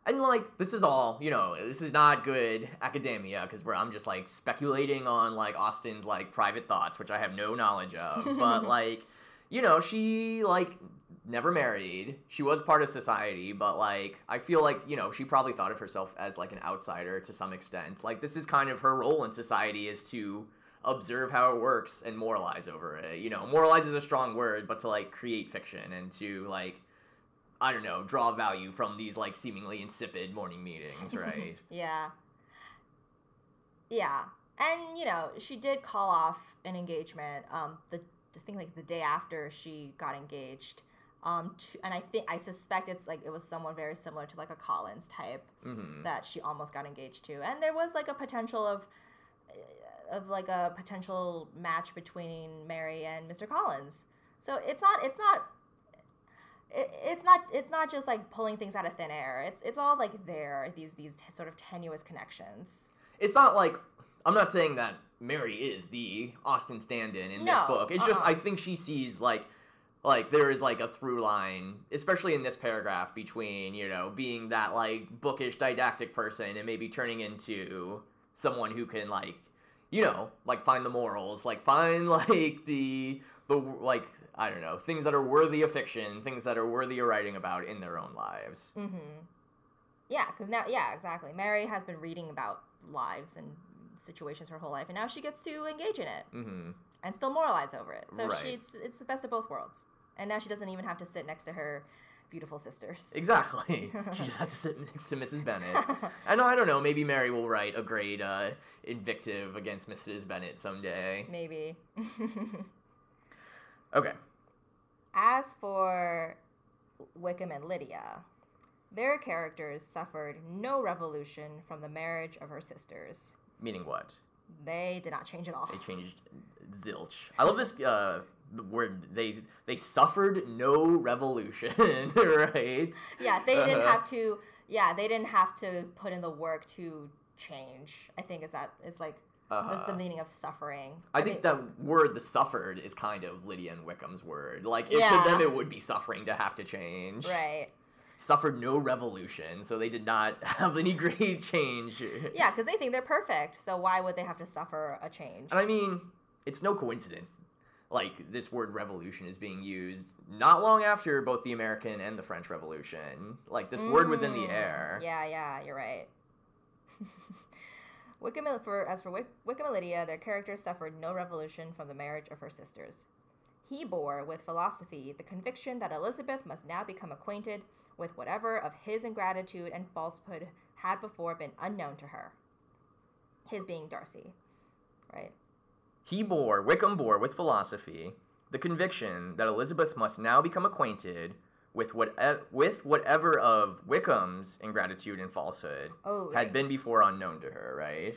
And like this is all, you know, this is not good academia because where I'm just like speculating on like Austen's like private thoughts, which I have no knowledge of. but like, you know, she like never married. She was part of society, but like I feel like, you know, she probably thought of herself as like an outsider to some extent. Like this is kind of her role in society is to observe how it works and moralize over it. You know, moralize is a strong word, but to like create fiction and to like I don't know, draw value from these like seemingly insipid morning meetings, right? Yeah. Yeah. And, you know, she did call off an engagement, um, the, the thing like the day after she got engaged. Um, to, and I think, I suspect it's like, it was someone very similar to like a Collins type hmm that she almost got engaged to. And there was like a potential of, of like a potential match between Mary and Mr. Collins. So it's not, it's not, it, it's not it's not just like pulling things out of thin air. It's it's all like there these these t- sort of tenuous connections. It's not like I'm not saying that Mary is the Austen stand-in in this book. It's just uh-uh. I think she sees like like there is like a through line, especially in this paragraph between, you know, being that like bookish didactic person and maybe turning into someone who can like you know, like find the morals, like find like the the like I don't know, things that are worthy of fiction, things that are worthy of writing about in their own lives. Mm-hmm. Yeah, because now, yeah, exactly. Mary has been reading about lives and situations her whole life, and now she gets to engage in it Mhm. and still moralize over it. So Right. she, it's, it's the best of both worlds. And now she doesn't even have to sit next to her beautiful sisters. Exactly. she just had to sit next to Mrs. Bennet. And I don't know, maybe Mary will write a great uh, invictive against Mrs. Bennet someday. Maybe. Okay. As for Wickham and Lydia, their characters suffered no revolution from the marriage of her sisters. Meaning what? They did not change at all. They changed zilch. I love this uh, word. They they suffered no revolution, right? Yeah, they didn't Uh-huh. have to. Yeah, they didn't have to put in the work to change. I think is that is like was the meaning of suffering. I think mean, that word, the suffered, is kind of Lydia and Wickham's word. Like, it, Yeah. to them, it would be suffering to have to change. right. Suffered no revolution, so they did not have any great change. Yeah, because they think they're perfect. So why would they have to suffer a change? And I mean, it's no coincidence. Like this word revolution is being used not long after both the American and the French Revolution. Like this word was in the Mm, air. Yeah, yeah, you're right. Wickham for as for and Lydia, their character suffered no revolution from the marriage of her sisters. He bore with philosophy the conviction that Elizabeth must now become acquainted with whatever of his ingratitude and falsehood had before been unknown to her. His being Darcy, right? He bore, Wickham bore with philosophy, the conviction that Elizabeth must now become acquainted with what with whatever of Wickham's ingratitude and falsehood Oh, had right. been before unknown to her, right?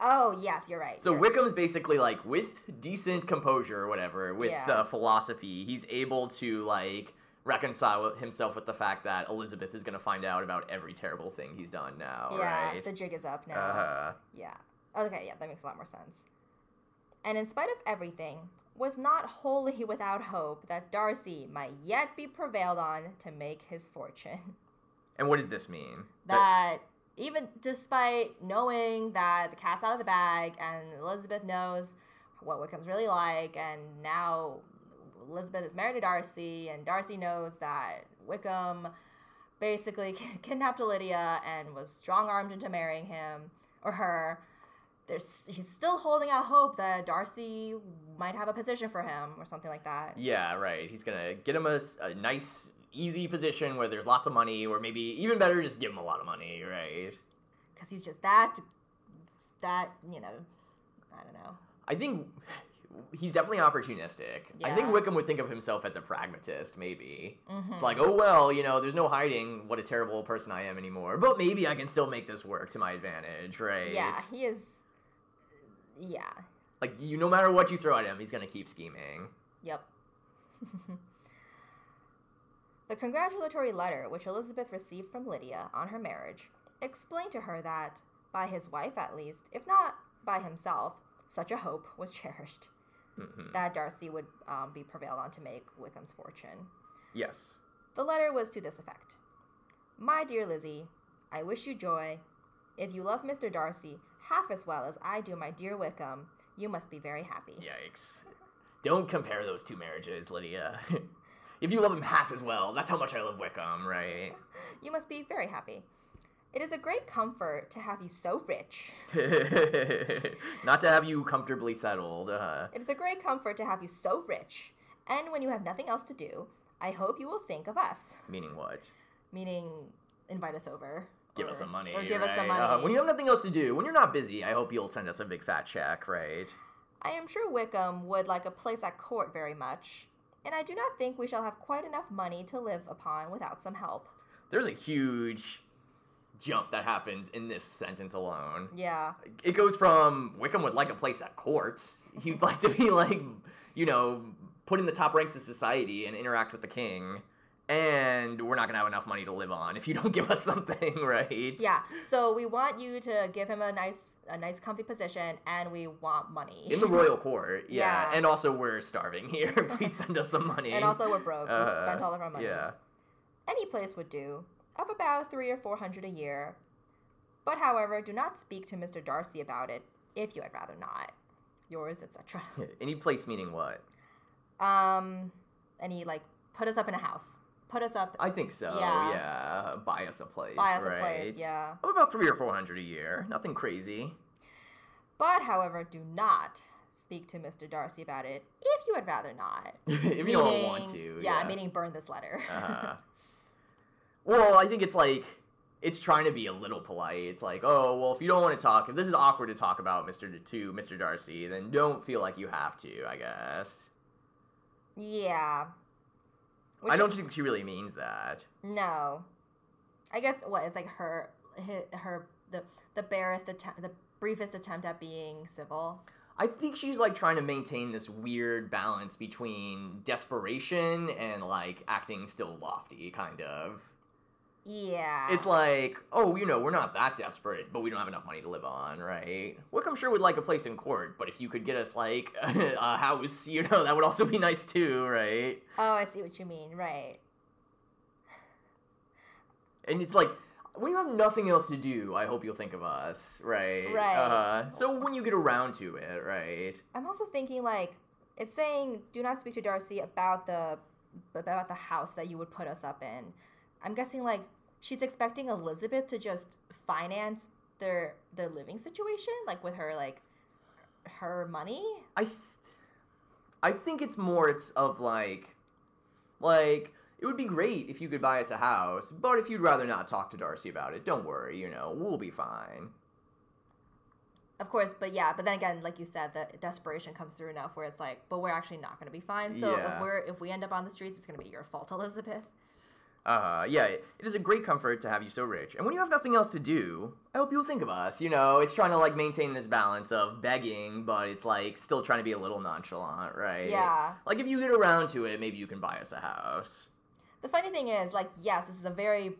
Oh, yes, you're right. So you're- Wickham's basically like with decent composure or whatever, with Yeah. uh, philosophy, he's able to like reconcile himself with the fact that Elizabeth is going to find out about every terrible thing he's done now, yeah, right? the jig is up now. Uh-huh. Yeah. Okay, yeah, that makes a lot more sense. And in spite of everything, was not wholly without hope that Darcy might yet be prevailed on to make his fortune. And what does this mean? That even despite knowing that the cat's out of the bag and Elizabeth knows what Wickham's really like, and now Elizabeth is married to Darcy, and Darcy knows that Wickham basically kidnapped Lydia and was strong armed into marrying him or her. There's he's still holding out hope that Darcy might have a position for him or something like that. Yeah, right. He's gonna get him a, a nice, easy position where there's lots of money, or maybe even better, just give him a lot of money, right? Because he's just that, that you know, I don't know. I think he's definitely opportunistic. Yeah. I think Wickham would think of himself as a pragmatist, maybe. Mhm. It's like, oh well, you know, there's no hiding what a terrible person I am anymore, but maybe I can still make this work to my advantage, right? yeah, he is. Yeah. Like, you, no matter what you throw at him, he's gonna keep scheming. Yep. The congratulatory letter which Elizabeth received from Lydia on her marriage explained to her that, by his wife at least, if not by himself, such a hope was cherished Mhm. that Darcy would um, be prevailed on to make Wickham's fortune. Yes. The letter was to this effect My dear Lizzie, I wish you joy. If you love Mr. Darcy half as well as I do my dear Wickham, you must be very happy. Yikes. Don't compare those two marriages, Lydia. if you love him half as well, that's how much I love Wickham, right? You must be very happy. It is a great comfort to have you so rich. Not to have you comfortably settled. Uh, It is a great comfort to have you so rich. And when you have nothing else to do, I hope you will think of us. meaning what? Meaning, invite us over. Give or- us some money. Or give us some right? money. Uh, when you have nothing else to do, when you're not busy, I hope you'll send us a big fat check, right? I am sure Wickham would like a place at court very much, and I do not think we shall have quite enough money to live upon without some help. There's a huge jump that happens in this sentence alone. Yeah. It goes from Wickham would like a place at court. He'd like to be like, you know, put in the top ranks of society and interact with the king. And we're not gonna have enough money to live on if you don't give us something, right? Yeah. So we want you to give him a nice a nice comfy position and we want money. In the royal court, yeah. Yeah. And also we're starving here. Please send us some money. and also we're broke. we Uh, spent all of our money. Yeah. Any place would do, of about three or four hundred a year. But however, do not speak to Mr. Darcy about it if you had rather not. Yours, etc. Any place meaning what? Um any like put us up in a house. Put us up I think so. Yeah. Yeah. Buy us a place. buy us right? a place, yeah. Of about three or four hundred a year. Nothing crazy. But, however, do not speak to Mr. Darcy about it if you would rather not. if you don't want to. Yeah. Yeah, meaning burn this letter. Uh-huh. well, I think it's like it's trying to be a little polite. It's like, oh, well, if you don't want to talk, if this is awkward to talk about Mr. D- to Mr. Darcy, then don't feel like you have to. I guess. yeah. I don't think she really means that. No. I guess what it's like her her, her the the barest attempt the briefest attempt at being civil. I think she's like trying to maintain this weird balance between desperation and like acting still lofty, kind of. Yeah. It's like, oh, you know, we're not that desperate, but we don't have enough money to live on, right? Wickham sure would like a place in court, but if you could get us like a house, you know, that would also be nice too, right? Oh, I see what you mean. Right. And it's like, when you have nothing else to do, I hope you'll think of us, right? Right. Uh, so when you get around to it, right? I'm also thinking like it's saying do not speak to Darcy about the about the house that you would put us up in. I'm guessing like she's expecting Elizabeth to just finance their their living situation like with her like her money. I, th- I think it's more it's of like, like it would be great if you could buy us a house, but if you'd rather not talk to Darcy about it, don't worry, you know, we'll be fine. Of course, but yeah, but then again, like you said, the desperation comes through enough where it's like, but we're actually not going to be fine. So Yeah. if we're if we end up on the streets, it's going to be your fault, Elizabeth. Uh, yeah, it is a great comfort to have you so rich. And when you have nothing else to do, I hope you'll think of us. You know, it's trying to like maintain this balance of begging, but it's like still trying to be a little nonchalant, right? Yeah. Like if you get around to it, maybe you can buy us a house. The funny thing is, like, yes, this is a very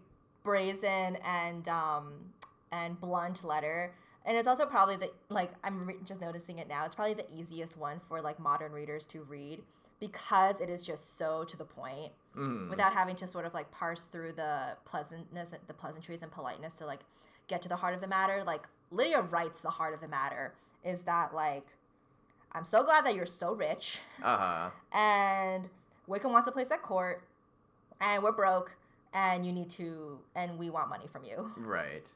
brazen and um and blunt letter, and it's also probably the like I'm re- just noticing it now. It's probably the easiest one for like modern readers to read because it is just so to the point Mm. without having to sort of like parse through the pleasantness, the pleasantries and politeness to like get to the heart of the matter. Like Lydia writes the heart of the matter is that like I'm so glad that you're so rich Uh huh. and Wickham wants a place at court, and we're broke, and you need to, and we want money from you. Right.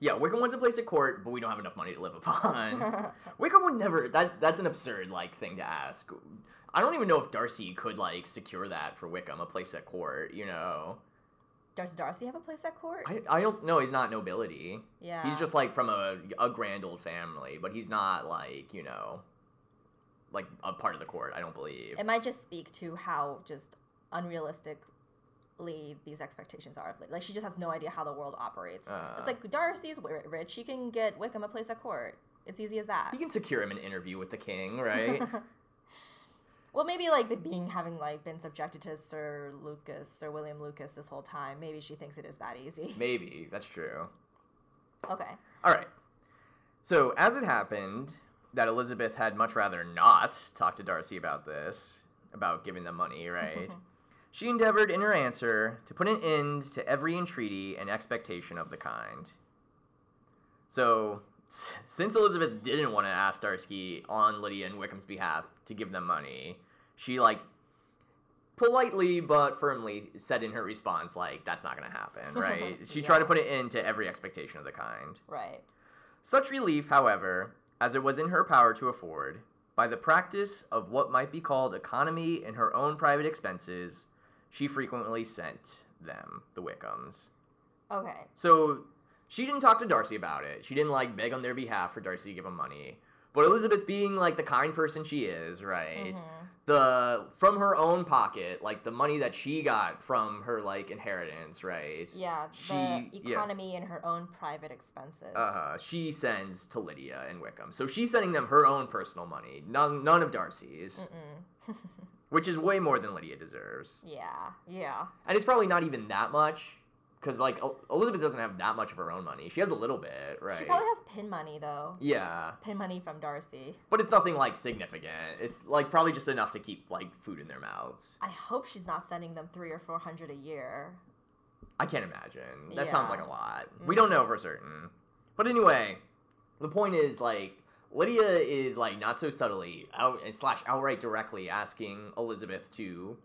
Yeah, Wickham wants a place at court, but we don't have enough money to live upon. Wickham would never. That that's an absurd like thing to ask. I don't even know if Darcy could like secure that for Wickham, a place at court. You know, Does Darcy have a place at court? I I don't know. He's not nobility. yeah. He's just like from a a grand old family, but he's not like you know, like a part of the court. I don't believe. It might just speak to how just these expectations are. of Ly- Like she just has no idea how the world operates. Uh. it's like Darcy's rich; she can get Wickham a place at court. It's easy as that. He can secure him an interview with the king, right? Well, maybe like being having like been subjected to Sir Lucas, Sir William Lucas this whole time. Maybe she thinks it is that easy. Maybe that's true. Okay. All right. So as it happened that Elizabeth had much rather not talk to Darcy about this, about giving them money, right? She endeavored in her answer to put an end to every entreaty and expectation of the kind. So, since Elizabeth didn't want to ask Darcy on Lydia and Wickham's behalf to give them money, she like politely but firmly said in her response like that's not going to happen, right? she tried to put an end to every expectation of the kind. Right. Such relief, however, as it was in her power to afford, by the practice of what might be called economy in her own private expenses, she frequently sent them, the Wickhams. Okay. So she didn't talk to Darcy about it. She didn't like beg on their behalf for Darcy to give them money. But Elizabeth being like the kind person she is, right? Mhm. The from her own pocket, like the money that she got from her like inheritance, right? Yeah. The She- yeah. economy in her own private expenses. Uh huh. she sends to Lydia and Wickham. So she's sending them her own personal money, none, none of Darcy's. which is way more than Lydia deserves. yeah. Yeah. And it's probably not even that much, because like Elizabeth doesn't have that much of her own money. She has a little bit, right? She probably has pin money though. yeah, Pin money from Darcy. but it's nothing like significant. It's like probably just enough to keep like food in their mouths. I hope she's not sending them three or four hundred a year. I can't imagine. That sounds like a lot. We mm. don't know for certain. But anyway, the point is like Lydia is like not so subtly out slash outright directly asking Elizabeth to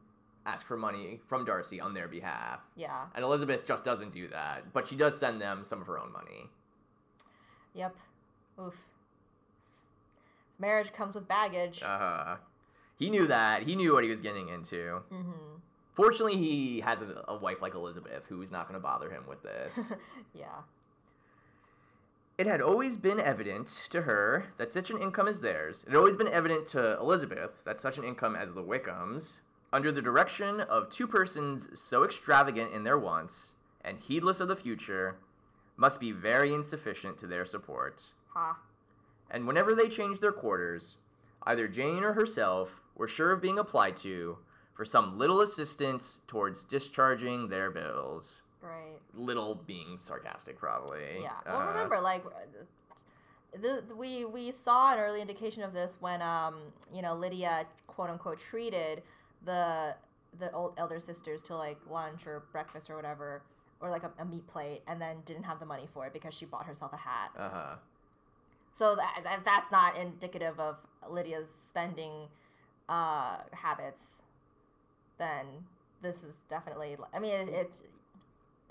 ask for money from Darcy on their behalf. Yeah. And Elizabeth just doesn't do that, but she does send them some of her own money. Yep. Oof. This marriage comes with baggage. Uh, huh. he knew that. He knew what he was getting into. mm-hmm. Fortunately, he has a, a wife like Elizabeth who's not going to bother him with this. yeah. It had always been evident to her that such an income as theirs, it had always been evident to Elizabeth that such an income as the Wickhams, under the direction of two persons so extravagant in their wants and heedless of the future, must be very insufficient to their support. Ha. And whenever they changed their quarters, either Jane or herself were sure of being applied to for some little assistance towards discharging their bills. Great. Little being sarcastic, probably. Yeah. Well, Uh, remember, like, the, the, we we saw an early indication of this when um you know Lydia quote unquote treated the the old elder sisters to like lunch or breakfast or whatever or like a, a meat plate and then didn't have the money for it because she bought herself a hat. Uh-huh. So that, that that's not indicative of Lydia's spending uh, habits. Then this is definitely. I mean, it, it's.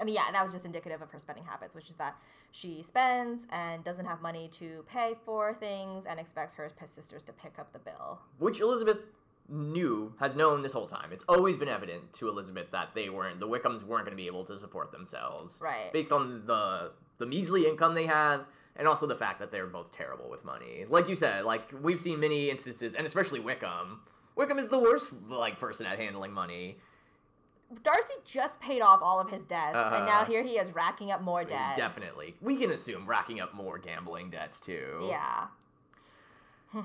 I mean, yeah, that was just indicative of her spending habits, which is that she spends and doesn't have money to pay for things and expects her sisters to pick up the bill. which Elizabeth knew has known this whole time. It's always been evident to Elizabeth that they weren't the Wickhams weren't going to be able to support themselves Right. based on the the measly income they have and also the fact that they're both terrible with money. Like you said, like we've seen many instances and especially Wickham. Wickham is the worst like person at handling money. Darcy just paid off all of his debts, and now Uh-huh. here he is racking up more debt. Definitely. We can assume racking up more gambling debts too. Yeah.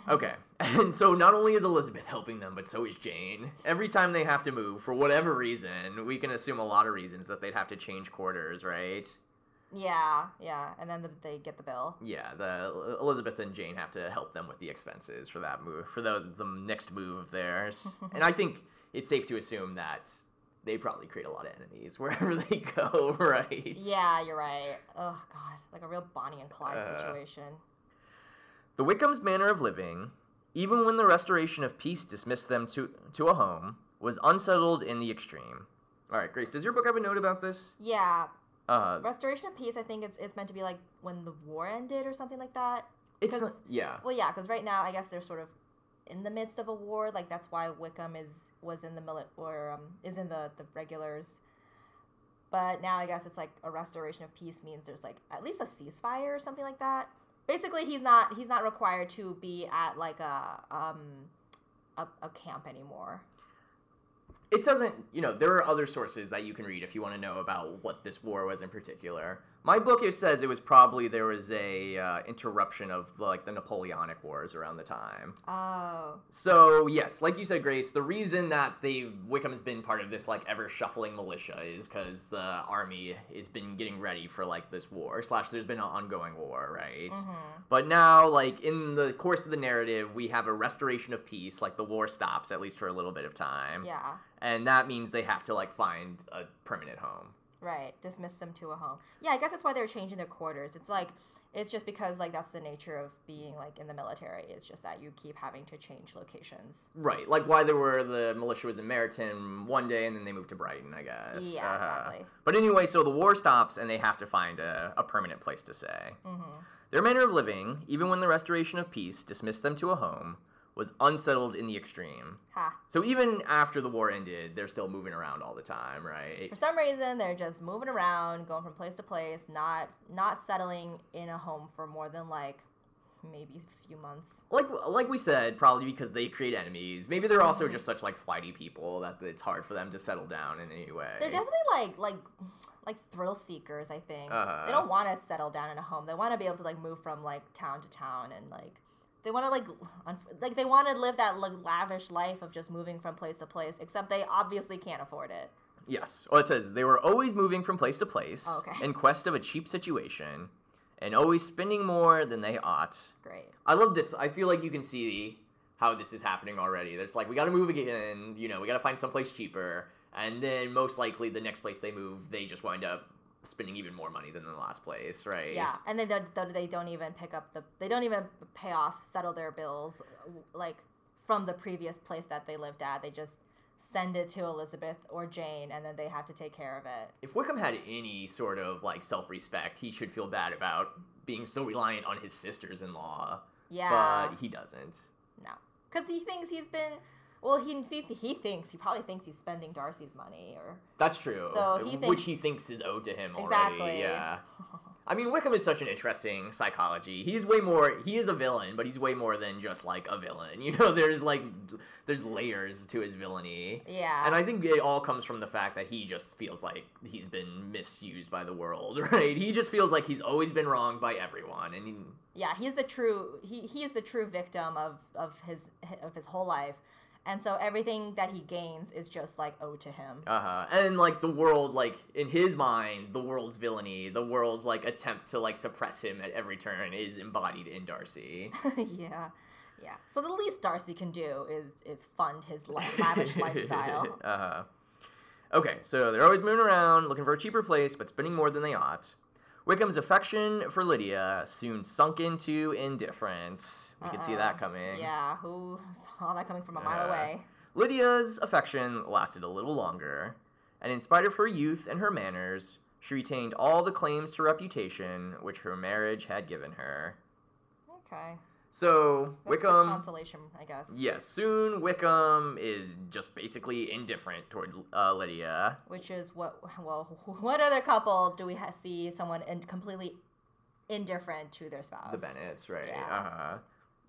Okay. And so not only is Elizabeth helping them, but so is Jane. Every time they have to move, for whatever reason, we can assume a lot of reasons that they'd have to change quarters, right? Yeah, yeah, and then the, they get the bill. Yeah, the Elizabeth and Jane have to help them with the expenses for that move, for the the next move of theirs. and I think it's safe to assume that they probably create a lot of enemies wherever they go, right? Yeah, you're right. Oh god, like a real Bonnie and Clyde Uh, situation. The Wickhams' manner of living, even when the restoration of peace dismissed them to, to a home, was unsettled in the extreme. All right, Grace, does your book have a note about this? Yeah, Uh, restoration of peace. I think it's it's meant to be like when the war ended or something like that. it's not, yeah, Well, yeah, because right now I guess they're sort of in the midst of a war. Like that's why Wickham is was in the mili- or um, is in the the regulars. But now I guess it's like a restoration of peace means there's like at least a ceasefire or something like that. Basically, he's not he's not required to be at like a um a, a camp anymore. it doesn't you know there are other sources that you can read if you want to know about what this war was in particular my book it says it was probably there was a uh, interruption of like the napoleonic wars around the time Oh. so yes like you said grace the reason that the wickham's been part of this like ever shuffling militia is because the army has been getting ready for like this war slash there's been an ongoing war right hmm but now, like in the course of the narrative, we have a restoration of peace. Like the war stops at least for a little bit of time, Yeah. and that means they have to like find a permanent home. Right. Dismiss them to a home. Yeah, I guess that's why they're changing their quarters. It's like it's just because like that's the nature of being like in the military. It's just that you keep having to change locations. Right, like why there were the militia was in Meryton one day, and then they moved to Brighton, I guess. Yeah, Uh-huh. exactly. But anyway, so the war stops, and they have to find a, a permanent place to stay. hmm Their manner of living, even when the restoration of peace dismissed them to a home, was unsettled in the extreme. Ha. So even after the war ended, they're still moving around all the time, right? For some reason, they're just moving around, going from place to place, not not settling in a home for more than like maybe a few months. like like we said, probably because they create enemies. Maybe they're also just such like flighty people that it's hard for them to settle down in any way. They're definitely like like like thrill seekers. I think Uh-huh. they don't want to settle down in a home. They want to be able to like move from like town to town and like they want to like like they want to live that like lavish life of just moving from place to place. Except they obviously can't afford it. yes. Well, it says they were always moving from place to place Oh, okay. in quest of a cheap situation, and always spending more than they ought. Great. I love this. I feel like you can see how this is happening already. There's like we got to move again. You know, we got to find someplace cheaper, and then most likely the next place they move, they just wind up spending even more money than the last place, right? Yeah, and then they, they- they don't even pick up the they don't even pay off settle their bills like from the previous place that they lived at. They just send it to Elizabeth or Jane, and then they have to take care of it. If Wickham had any sort of like self-respect, he should feel bad about being so reliant on his sisters-in-law, Yeah, but he doesn't. no, because he thinks he's been. Well, he, he he thinks he probably thinks he's spending Darcy's money, or That's true. So he which he thinks is owed to him already. Exactly. Yeah. I mean, Wickham is such an interesting psychology. He's way more. He is a villain, but he's way more than just like a villain. You know, there's like there's layers to his villainy. yeah, And I think it all comes from the fact that he just feels like he's been misused by the world, right? He just feels like he's always been wronged by everyone, and he, yeah, he's the true he he is the true victim of of his of his whole life, and so everything that he gains is just like owed to him. Uh huh. And like the world, like in his mind, the world's villainy, the world's like attempt to like suppress him at every turn is embodied in Darcy. yeah, yeah. So the least Darcy can do is is fund his la- lavish lifestyle. uh huh. Okay, so they're always moving around, looking for a cheaper place, but spending more than they ought. Wickham's affection for Lydia soon sunk into indifference. We can see that uh-uh. coming. Yeah, who saw that coming from a mile away? Lydia's affection lasted a little longer, and in spite of her youth and her manners, she retained all the claims to reputation which her marriage had given her. Okay, So, that's Wickham. consolation, I guess. Yes, soon Wickham is just basically indifferent toward uh, Lydia. Which is what? Well, what other couple do we ha- see someone in completely indifferent to their spouse? The Bennets, right? Yeah. Uh-huh.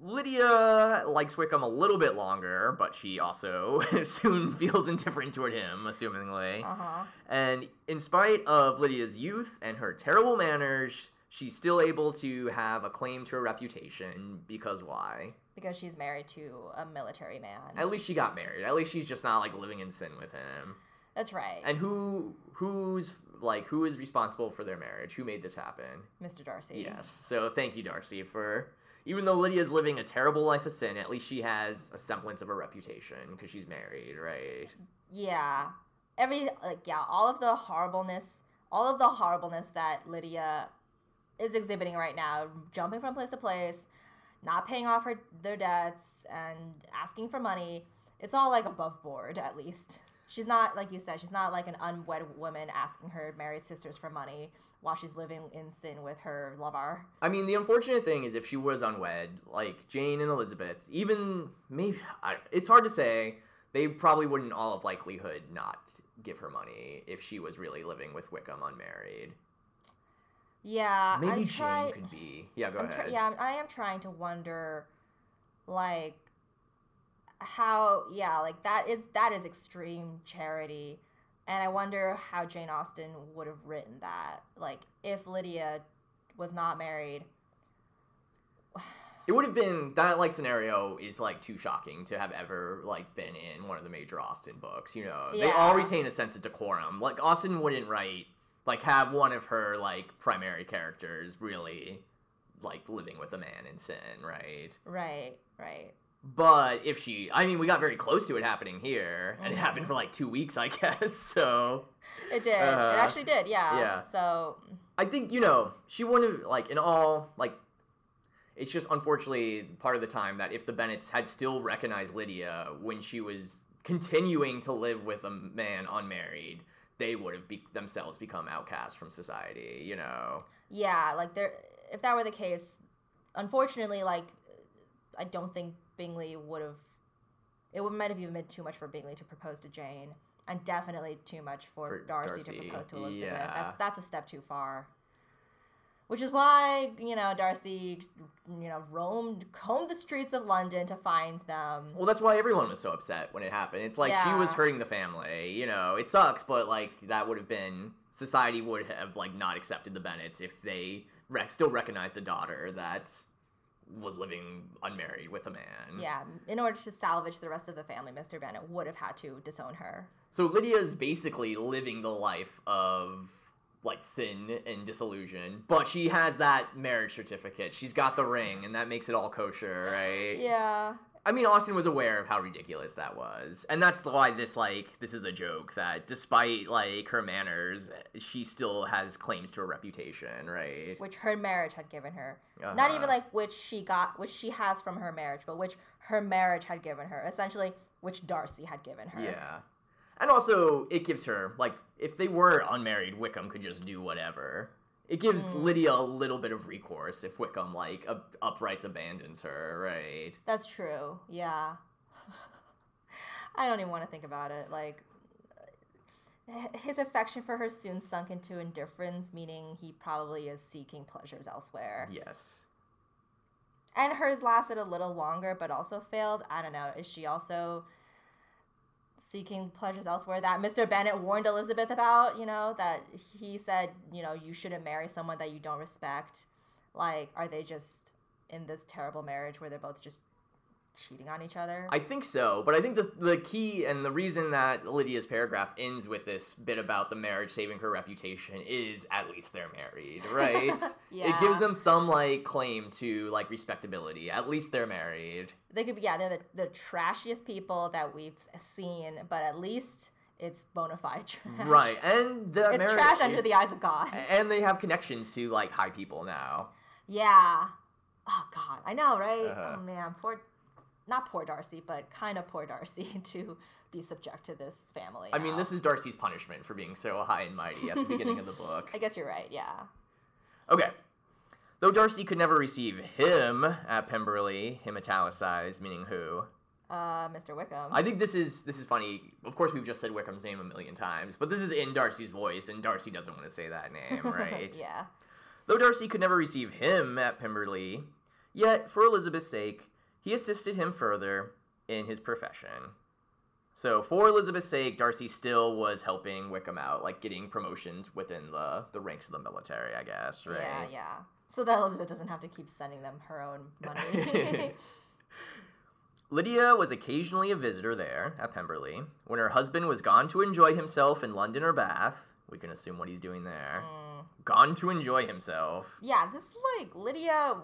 Lydia likes Wickham a little bit longer, but she also soon feels indifferent toward him, assumingly. Uh huh. And in spite of Lydia's youth and her terrible manners, she's still able to have a claim to a reputation because why? Because she's married to a military man. At least she got married. At least she's just not like living in sin with him. That's right, And who who's like who is responsible for their marriage? Who made this happen? Mr. Darcy. Yes. So thank you, Darcy, for even though Lydia's living a terrible life of sin, at least she has a semblance of a reputation because she's married, right? Yeah. Every like yeah, all of the horribleness, all of the horribleness that Lydia is exhibiting right now, jumping from place to place, not paying off her their debts and asking for money. It's all like above board at least. She's not like you said, she's not like an unwed woman asking her married sisters for money while she's living in sin with her lover. I mean, the unfortunate thing is if she was unwed, like Jane and Elizabeth, even maybe I, it's hard to say. They probably would, in all of likelihood, not give her money if she was really living with Wickham unmarried. Yeah, Maybe try, Jane could be. Yeah, go I'm ahead. yeah, I am trying to wonder, like, how yeah like that is that is extreme charity and i wonder how jane austen would have written that like if lydia was not married it would have been that like scenario is like too shocking to have ever like been in one of the major Austen books. You know, they all retain a sense of decorum. Like Austen wouldn't write like have one of her like primary characters really like living with a man in sin, right? right right But if she, I mean, we got very close to it happening here, and it happened for like two weeks, I guess. So it did Uh, it actually did yeah yeah. so I think you know she wouldn't have like in all like. It's just unfortunately part of the time that if the Bennets had still recognized Lydia when she was continuing to live with a man unmarried, they would have be- themselves become outcasts from society. You know. yeah like there if that were the case unfortunately like i don't think bingley would have it would might have even been too much for bingley to propose to jane and definitely too much for, For darcy, Darcy, to propose to elizabeth yeah. that's that's a step too far which is why you know darcy you know roamed combed the streets of london to find them Well, that's why everyone was so upset when it happened. It's like she was hurting the family. You know, it sucks, but like that would have been society would have like not accepted the Bennets if they re- still recognized a daughter that was living unmarried with a man. yeah in order to salvage the rest of the family mr bennet would have had to disown her So Lydia's basically living the life of like sin and disillusion, but she has that marriage certificate. She's got the ring, and that makes it all kosher, right? yeah I mean, Austen was aware of how ridiculous that was, and that's why this like this is a joke that despite like her manners, she still has claims to a reputation, right? which her marriage had given her not Uh-huh. even like which she got which she has from her marriage but which her marriage had given her essentially which darcy had given her yeah, and also it gives her like if they were unmarried, Wickham could just do whatever. It gives Mm. Lydia a little bit of recourse if Wickham like up- uprights abandons her, right? that's true yeah i don't even want to think about it like his affection for her soon sunk into indifference meaning he probably is seeking pleasures elsewhere Yes. and hers lasted a little longer but also failed i don't know is she also seeking pleasures elsewhere that mr bennet warned elizabeth about you know that he said you know you shouldn't marry someone that you don't respect. Like are they just in this terrible marriage where they're both just cheating on each other I think so, but I think the the key and the reason that Lydia's paragraph ends with this bit about the marriage saving her reputation is at least they're married, right? yeah. It gives them some like claim to like respectability. At least they're married. they could be yeah they're the, the trashiest people that we've seen but at least it's bona fide trash Right. And the it's marriage trash under the eyes of god and they have connections to like high people now. Yeah. Oh God, I know, right? Uh-huh. Oh man, poor, not poor Darcy, but kind of poor Darcy to be subject to this family. I mean, this is Darcy's punishment for being so high and mighty at the beginning of the book. I guess you're right. Yeah. Okay. Though Darcy could never receive him at Pemberley, him italicized, meaning who? Uh, Mr. Wickham. I think this is this is funny. Of course, we've just said Wickham's name a million times, but this is in Darcy's voice, and Darcy doesn't want to say that name, right? yeah. Though Darcy could never receive him at Pemberley, yet for Elizabeth's sake, he assisted him further in his profession. So for Elizabeth's sake, Darcy still was helping Wickham out, like getting promotions within the the ranks of the military, I guess, right? Yeah, yeah. So that Elizabeth doesn't have to keep sending them her own money. Lydia was occasionally a visitor there at Pemberley. When her husband was gone to enjoy himself in London or Bath, we can assume what he's doing there. Mm. Gone to enjoy himself. Yeah, this is like Lydia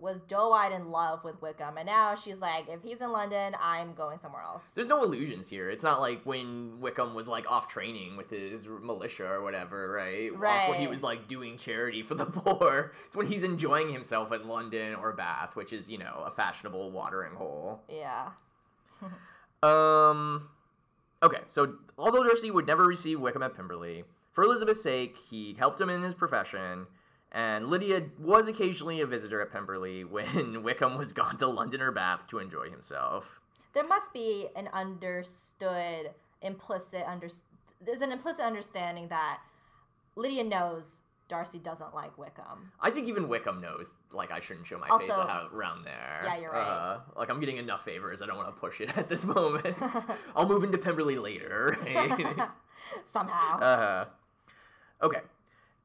was doe-eyed in love with Wickham, and now she's like, if he's in London, I'm going somewhere else. There's no illusions here. It's not like when Wickham was like off training with his militia or whatever, right? Off when he was like doing charity for the poor. It's when he's enjoying himself in London or Bath, which is, you know, a fashionable watering hole. Yeah. Um. Okay, so although Darcy would never receive Wickham at Pemberley, for Elizabeth's sake, he helped him in his profession, and Lydia was occasionally a visitor at Pemberley when Wickham was gone to London or Bath to enjoy himself. there must be an understood implicit under there's an implicit understanding that Lydia knows Darcy doesn't like Wickham. I think even Wickham knows, like, I shouldn't show my face Also- out around there. Yeah, you're right. Uh, like, I'm getting enough favors. I don't want to push it at this moment. I'll move into Pemberley later. Somehow. uh, okay.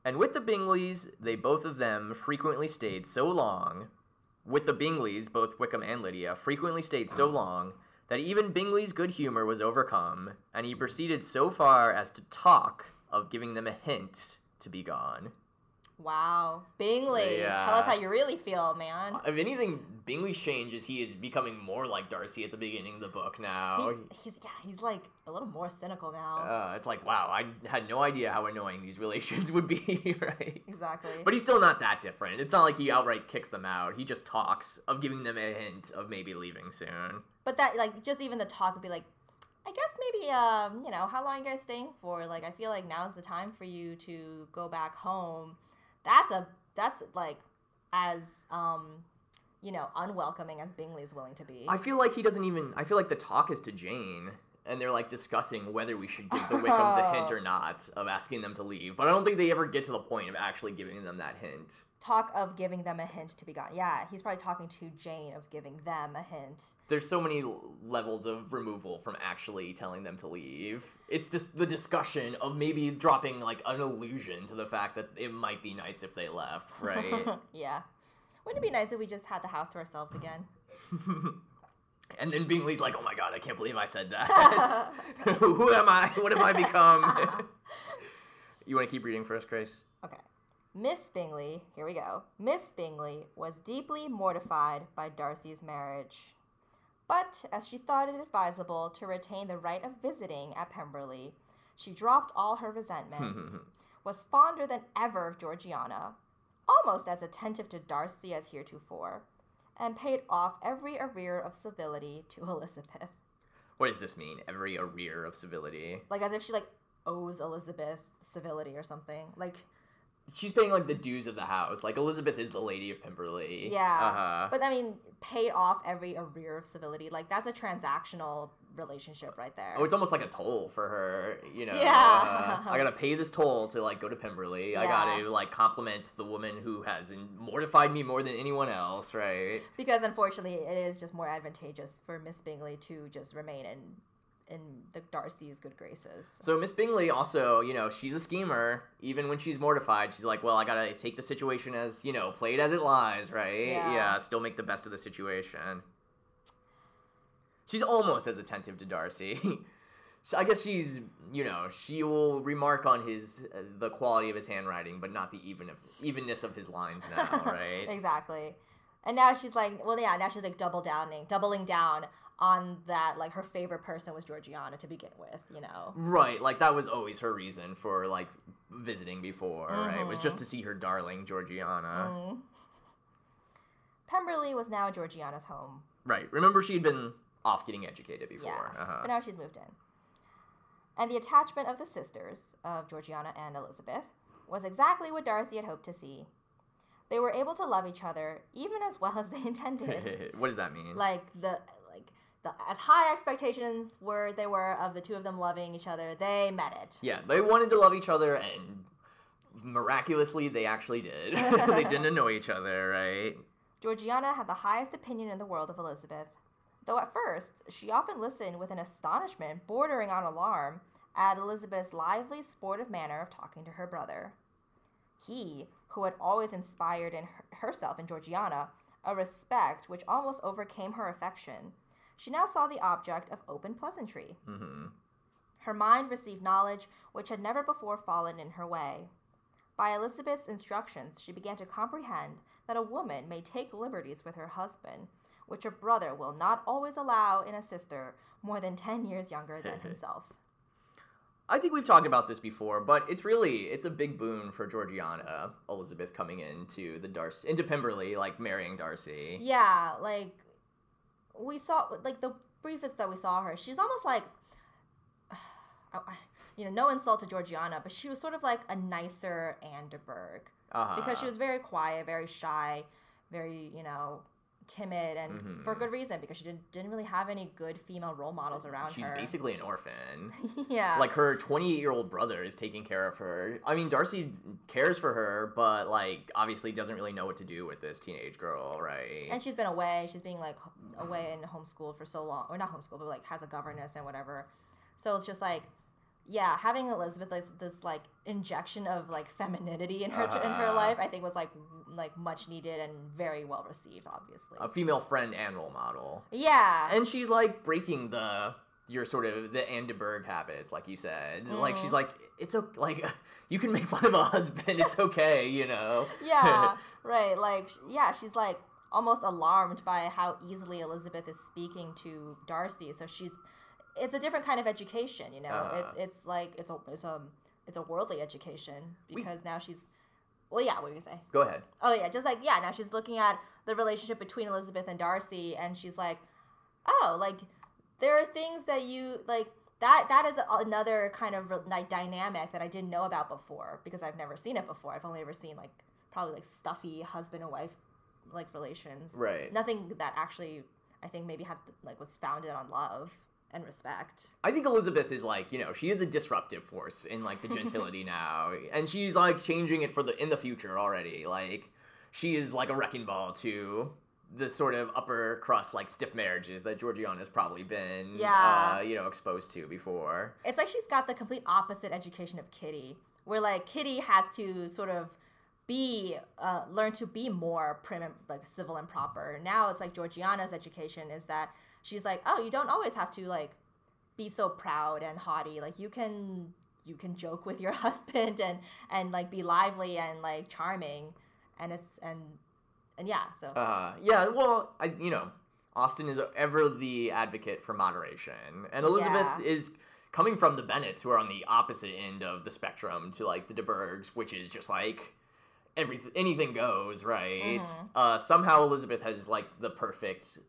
And with the Bingleys, they both of them frequently stayed so long. With the Bingleys, both Wickham and Lydia frequently stayed so long that even Bingley's good humor was overcome, and he proceeded so far as to talk of giving them a hint to be gone. Wow. Bingley, Yeah. tell us how you really feel, man. If anything, Bingley's change is he is becoming more like Darcy at the beginning of the book now. He, he's yeah, he's like a little more cynical now. Uh, it's like, wow, I had no idea how annoying these relations would be, right? exactly. But he's still not that different. It's not like he outright kicks them out. He just talks of giving them a hint of maybe leaving soon. But that like just even the talk would be like, I guess maybe um you know how long are you guys staying for? Like I feel like now's the time for you to go back home. That's a that's like as um you know unwelcoming as Bingley is willing to be. I feel like he doesn't even. I feel like the talk is to Jane, and they're like discussing whether we should give the Wickhams a hint or not of asking them to leave. But I don't think they ever get to the point of actually giving them that hint. Talk of giving them a hint to be gone. Yeah, he's probably talking to Jane of giving them a hint. There's so many levels of removal from actually telling them to leave. It's just the discussion of maybe dropping like an allusion to the fact that it might be nice if they left, right? yeah. Wouldn't it be nice if we just had the house to ourselves again? and then Bingley's like, "Oh my god, I can't believe I said that. Who am I? What have I become?" you want to keep reading first, Grace? Okay. Miss Bingley, here we go. Miss Bingley was deeply mortified by Darcy's marriage. But as she thought it advisable to retain the right of visiting at Pemberley, she dropped all her resentment, was fonder than ever of Georgiana, almost as attentive to Darcy as heretofore, and paid off every arrear of civility to Elizabeth. what does this mean? Every arrear of civility. Like as if she like owes Elizabeth civility or something. Like She's paying like the dues of the house. Like Elizabeth is the lady of Pemberley. Yeah, Uh-huh. But I mean, paid off every arrear of civility. Like that's a transactional relationship right there. Oh, it's almost like a toll for her, you know. Yeah. uh, I gotta pay this toll to like go to Pemberley. I gotta like compliment the woman who has mortified me more than anyone else, right? because unfortunately, it is just more advantageous for Miss Bingley to just remain in in the Darcy's good graces. So Miss Bingley also, you know, she's a schemer. Even when she's mortified, she's like, "Well, I gotta take the situation as you know, play it as it lies, right? Yeah. still make the best of the situation." She's almost as attentive to Darcy. so I guess she's, you know, she will remark on his uh, the quality of his handwriting, but not the even of, evenness of his lines now, right? exactly. And now she's like, well, yeah, now she's like double downing, doubling down on that. Like her favorite person was Georgiana to begin with. You know. Right, like that was always her reason for like visiting before, right? Was just Mhm. to see her darling Georgiana. Mm. Pemberley was now Georgiana's home. Right. Remember she'd been off getting educated before. Yeah, Uh-huh. but now she's moved in. And the attachment of the sisters, of Georgiana and Elizabeth, was exactly what Darcy had hoped to see. They were able to love each other even as well as they intended. what does that mean? like the the as high expectations were they were of the two of them loving each other, they met it. yeah, they wanted to love each other and miraculously they actually did. they didn't annoy each other, right? Georgiana had the highest opinion in the world of Elizabeth, though at first she often listened with an astonishment bordering on alarm at Elizabeth's lively, sportive manner of talking to her brother. He, who had always inspired in her- herself and Georgiana a respect which almost overcame her affection, she now saw the object of open pleasantry. hmm Her mind received knowledge which had never before fallen in her way. By Elizabeth's instructions, she began to comprehend that a woman may take liberties with her husband, which a brother will not always allow in a sister more than 10 years younger than himself. I think we've talked about this before, but it's really it's a big boon for Georgiana, Elizabeth coming into the Darcy into Pemberley, like marrying Darcy. Yeah, like we saw, like the briefest that we saw her, she's almost like, you know, no insult to Georgiana, but she was sort of like a nicer Anne de Bourgh. Uh-huh. because she was very quiet, very shy, very you know timid and for Mhm. good reason because she didn't, didn't really have any good female role models around She's her. She's basically an orphan. yeah. like her 28 year old brother is taking care of her. I mean, Darcy cares for her, but like obviously doesn't really know what to do with this teenage girl, right? and she's been away. She's being like away and homeschooled for so long, or not homeschooled, but like has a governess and whatever. So it's just like, yeah, having Elizabeth this, this like injection of like femininity in her in her Uh-huh. life, I think was like like much needed and very well received. Obviously, a female friend and role model. yeah, And she's like breaking the your sort of the Anne de Bourgh habits, like you said. Like she's Mhm. like, it's okay. Like you can make fun of a husband. It's okay, you know. yeah, right. Like, yeah, she's like almost alarmed by how easily Elizabeth is speaking to Darcy. So she's, it's a different kind of education, you know. Uh-huh. It's it's like it's a it's a it's a worldly education We- because now she's, well, yeah. What do you say? Go ahead. Oh yeah, just like yeah. Now she's looking at the relationship between Elizabeth and Darcy, and she's like, oh, like there are things that you like. That that is another kind of like dynamic that I didn't know about before because I've never seen it before. I've only ever seen like probably like stuffy husband and wife like relations. Right. Nothing that actually I think maybe had like was founded on love and respect. I think Elizabeth is like, you know, she is a disruptive force in like the gentility now, and she's like changing it for the in the future already. Like, she is like a wrecking ball to the sort of upper crust like stiff marriages that Georgiana's probably been, Yeah. uh, you know, exposed to before. It's like she's got the complete opposite education of Kitty, where like Kitty has to sort of be uh, learn to be more prim and like civil and proper. Now it's like Georgiana's education is that she's like, oh, you don't always have to like be so proud and haughty. Like you can you can joke with your husband and and like be lively and like charming, and it's and and yeah. So Uh, yeah, well, I, you know, Austen is ever the advocate for moderation, and Elizabeth Yeah. is coming from the Bennets, who are on the opposite end of the spectrum to like the de Bourghs, which is just like everything, anything goes, right? Mhm. Uh, somehow Elizabeth has like the perfect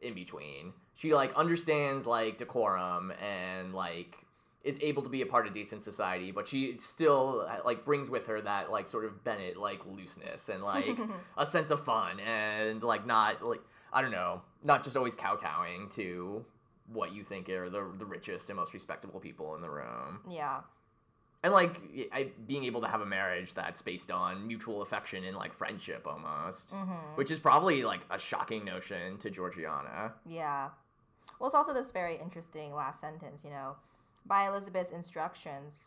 in between. She like understands like decorum and like is able to be a part of decent society, but she still like brings with her that like sort of Bennet like looseness and like a sense of fun and like not like I don't know, not just always kowtowing to what you think are the the richest and most respectable people in the room. yeah. And like I, being able to have a marriage that's based on mutual affection and like friendship almost, hmm which is probably like a shocking notion to Georgiana. Yeah. Well, it's also this very interesting last sentence, you know. By Elizabeth's instructions,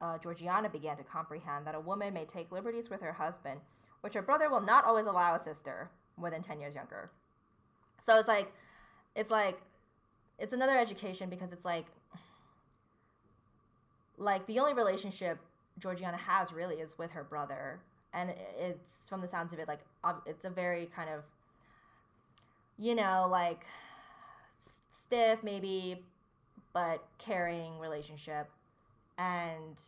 uh, Georgiana began to comprehend that a woman may take liberties with her husband, which her brother will not always allow a sister more than 10 years younger. So it's like, it's like, it's another education because it's like, like the only relationship Georgiana has really is with her brother. And it's, from the sounds of it, like, it's a very kind of, you know, like stiff maybe, but caring relationship. And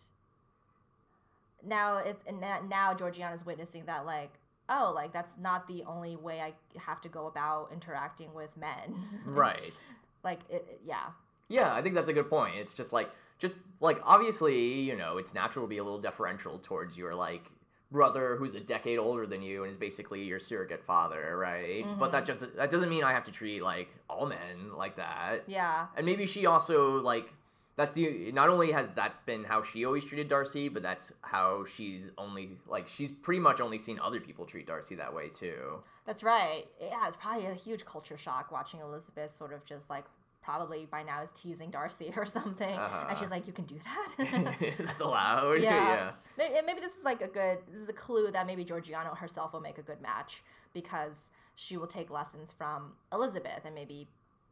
now it and now Georgiana's witnessing that like oh like that's not the only way I have to go about interacting with men. Right. like it- yeah. Yeah, I think that's a good point. It's just like just like obviously, you know, it's natural to be a little deferential towards your like brother who's a decade older than you and is basically your surrogate father, right? But that mm-hmm. just that doesn't mean I have to treat like all men like that. Yeah. And maybe she also like that's the not only has that been how she always treated Darcy, but that's how she's only like she's pretty much only seen other people treat Darcy that way too. That's right. Yeah, it's probably a huge culture shock watching Elizabeth sort of just like probably by now is teasing Darcy or something, Uh-huh. and she's like, "You can do that." that's allowed. Yeah. yeah. maybe, maybe this is like a good. This is a clue that maybe Georgiana herself will make a good match because she will take lessons from Elizabeth and maybe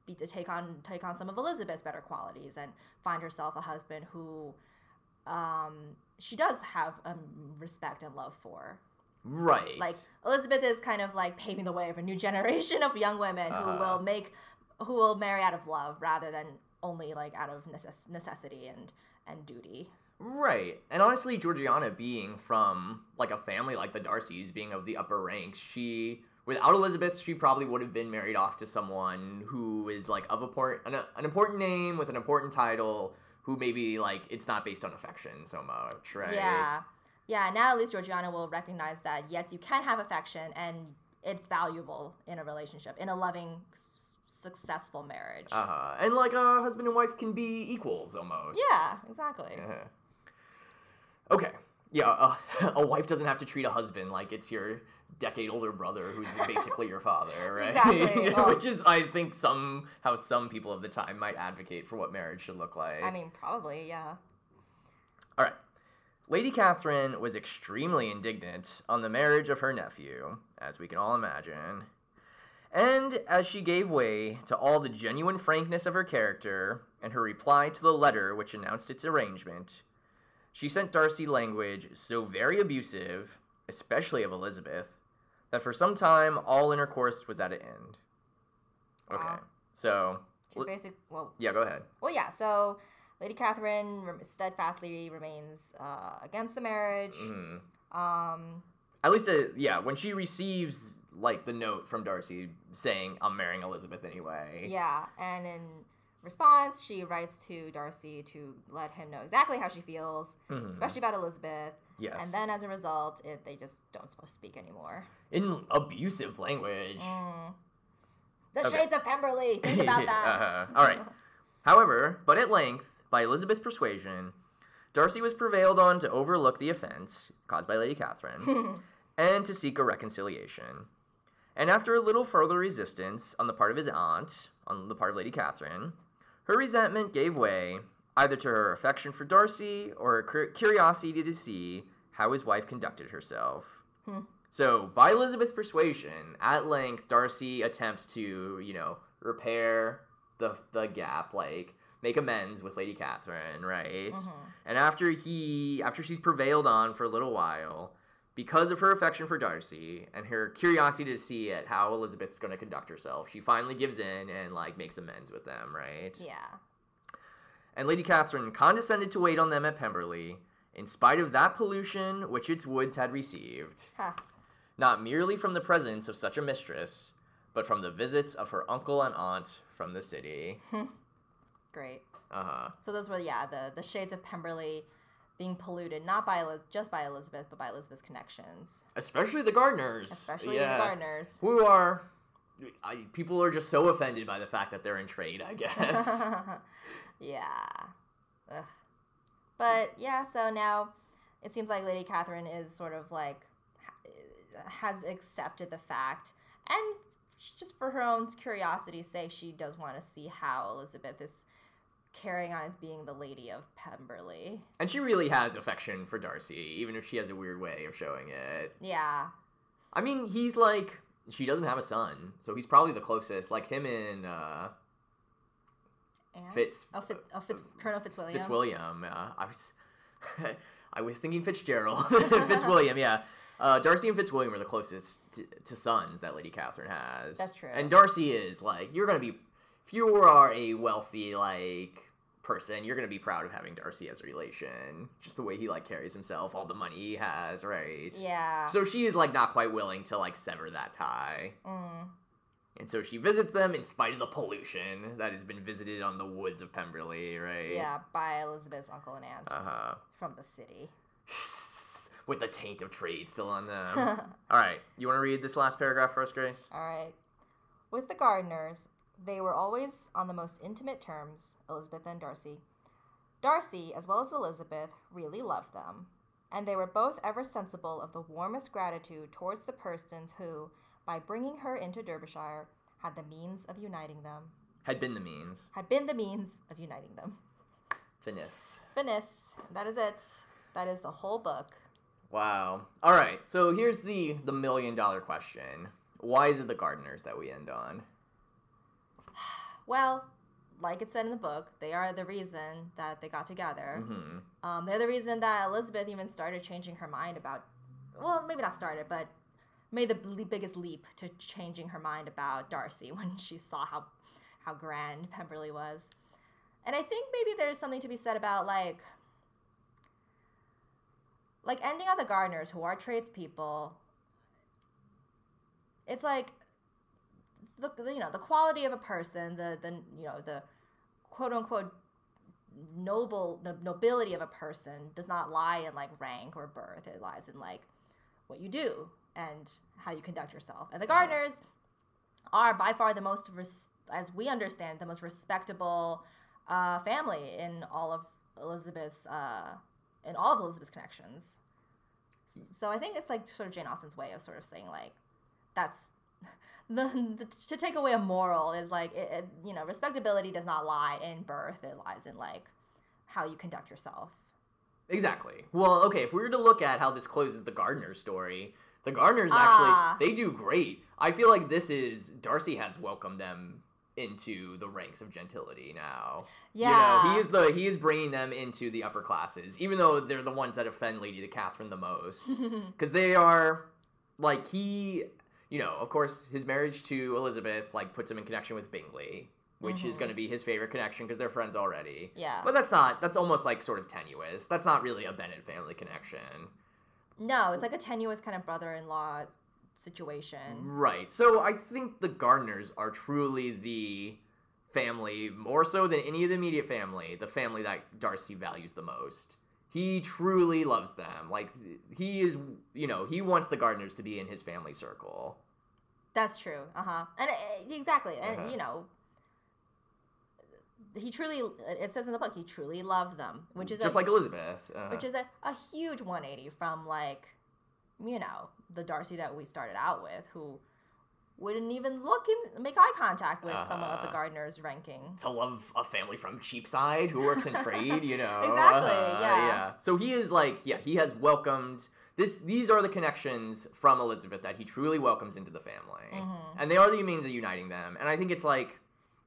be to take on take on some of Elizabeth's better qualities and find herself a husband who um, she does have um, respect and love for. Right. Like Elizabeth is kind of like paving the way for a new generation of young women Uh-huh. who will make who will marry out of love rather than only like out of necess- necessity and and duty. Right. And honestly, Georgiana being from like a family like the Darcys, being of the upper ranks, she without Elizabeth, she probably would have been married off to someone who is like of a port, an, an important name with an important title, who maybe like it's not based on affection so much, right? Yeah. Yeah, now at least Georgiana will recognize that yes, you can have affection and it's valuable in a relationship, in a loving, successful marriage. Uh huh. And like a husband and wife can be equals almost. yeah, exactly. Uh-huh. Okay. Yeah, uh, a wife doesn't have to treat a husband like it's your decade older brother who's basically your father, right? Exactly. Oh. Which is, I think, some how some people of the time might advocate for what marriage should look like. I mean, probably, yeah. All right. Lady Catherine was extremely indignant on the marriage of her nephew, as we can all imagine. And as she gave way to all the genuine frankness of her character and her reply to the letter which announced its arrangement, she sent Darcy language so very abusive, especially of Elizabeth, that for some time all intercourse was at an end. Okay. Wow. So, She's L- basic. Well, yeah, go ahead. well, yeah. So Lady Catherine steadfastly remains uh, against the marriage. Mhm. Um, At least, uh, yeah, when she receives like the note from Darcy saying, "I'm marrying Elizabeth anyway." yeah, and in response, she writes to Darcy to let him know exactly how she feels, Mhm. especially about Elizabeth. yes, And then, as a result, it, they just don't supposed to speak anymore. in abusive language. Mm. The Okay. Shades of Pemberley. Think about that. Uh-huh. All right. However, but at length, by Elizabeth's persuasion, Darcy was prevailed on to overlook the offense caused by Lady Catherine and to seek a reconciliation. And after a little further resistance on the part of his aunt, on the part of Lady Catherine, her resentment gave way either to her affection for Darcy or her curiosity to see how his wife conducted herself. Hmm. So, by Elizabeth's persuasion, at length, Darcy attempts to, you know, repair the the gap, like make amends with Lady Catherine, right? Mhm. And after he after she's prevailed on for a little while, because of her affection for Darcy and her curiosity to see it how Elizabeth's going to conduct herself, she finally gives in and like makes amends with them, right? Yeah. And Lady Catherine condescended to wait on them at Pemberley, in spite of that pollution which its woods had received, not merely from the presence of such a mistress, but from the visits of her uncle and aunt from the city. Great. Uh huh. So those were yeah the the shades of Pemberley being polluted not by Eliz- just by Elizabeth but by Elizabeth's connections, Especially the Gardiners. especially yeah. the Gardiners. Who are. I, people are just so offended by the fact that they're in trade, I guess. yeah. Ugh. But yeah, so now it seems like Lady Catherine is sort of like has accepted the fact, and just for her own curiosity's sake, she does want to see how Elizabeth is carrying on as being the Lady of Pemberley. and she really has affection for Darcy, even if she has a weird way of showing it. Yeah. I mean, he's like. She doesn't have a son, so he's probably the closest. Like him and uh, And? Fitz. Oh, Fitz, oh Fitz, Colonel Fitzwilliam. Fitzwilliam. Uh, I was, I was thinking Fitzgerald. Fitzwilliam, yeah. Uh, Darcy and Fitzwilliam are the closest to, to sons that Lady Catherine has. That's true. And Darcy is like you're gonna be, if you are a wealthy like person, you're gonna be proud of having Darcy as a relation. Just the way he like carries himself, all the money he has, right? Yeah. So she is like not quite willing to like sever that tie. Mm. And so she visits them in spite of the pollution that has been visited on the woods of Pemberley, right? Yeah, by Elizabeth's uncle and aunt Uh huh. from the city. With the taint of trade still on them. All right, you want to read this last paragraph for us, Grace? All right. With the Gardiners, they were always on the most intimate terms, Elizabeth and Darcy. Darcy, as well as Elizabeth, really loved them, and they were both ever sensible of the warmest gratitude towards the persons who, by bringing her into Derbyshire, had the means of uniting them. Had been the means. Had been the means of uniting them. Finis. Finis. That is it. That is the whole book. Wow. All right, so here's the the million dollar question. Why is it the Gardiners that we end on? Well, like it said in the book, they are the reason that they got together. hmm Um, they're the reason that Elizabeth even started changing her mind about, well, maybe not started, but made the biggest leap to changing her mind about Darcy when she saw how, how grand Pemberley was. And I think maybe there's something to be said about like, like ending on the Gardiners who are tradespeople. It's like the, the you know the quality of a person, the the you know the quote unquote noble the nobility of a person does not lie in like rank or birth it lies in like what you do and how you conduct yourself. And the Gardiners are by far the most, res- as we understand, the most respectable uh, family in all of Elizabeth's, uh, in all of Elizabeth's connections. So I think it's like sort of Jane Austen's way of sort of saying like, that's the, the to take away a moral is like it, it, you know respectability does not lie in birth; it lies in like how you conduct yourself. Exactly. Well, okay, if we were to look at how this closes the Gardiner story, the Gardiners Ah. actually they do great. I feel like this is Darcy has welcomed them into the ranks of gentility now. Yeah, You know, he is the he is bringing them into the upper classes, even though they're the ones that offend Lady to Catherine the most, because they are like he, you know, of course, his marriage to Elizabeth like puts him in connection with Bingley, which is Mhm. going to be his favorite connection because they're friends already. yeah. But that's not. That's almost like sort of tenuous. That's not really a Bennet family connection, No, it's like a tenuous kind of brother-in-law situation. right? So I think the Gardiners are truly the family, more so than any of the immediate family, the family that Darcy values the most. He truly loves them. Like he is, you know, he wants the Gardiners to be in his family circle. That's true. Uh huh. And uh, exactly, and Uh-huh. you know, he truly. It says in the book he truly loved them, which is just a, like Elizabeth. Uh, which is a, a huge 180 from like, you know, the Darcy that we started out with, who wouldn't even look and make eye contact with some of the Uh-huh. Ranking. to love a family from Cheapside who works in trade, you know. Exactly, Uh, yeah. So he is like, yeah, he has welcomed this. These are the connections from Elizabeth that he truly welcomes into the family, Mhm. and they are the means of uniting them. And I think it's like,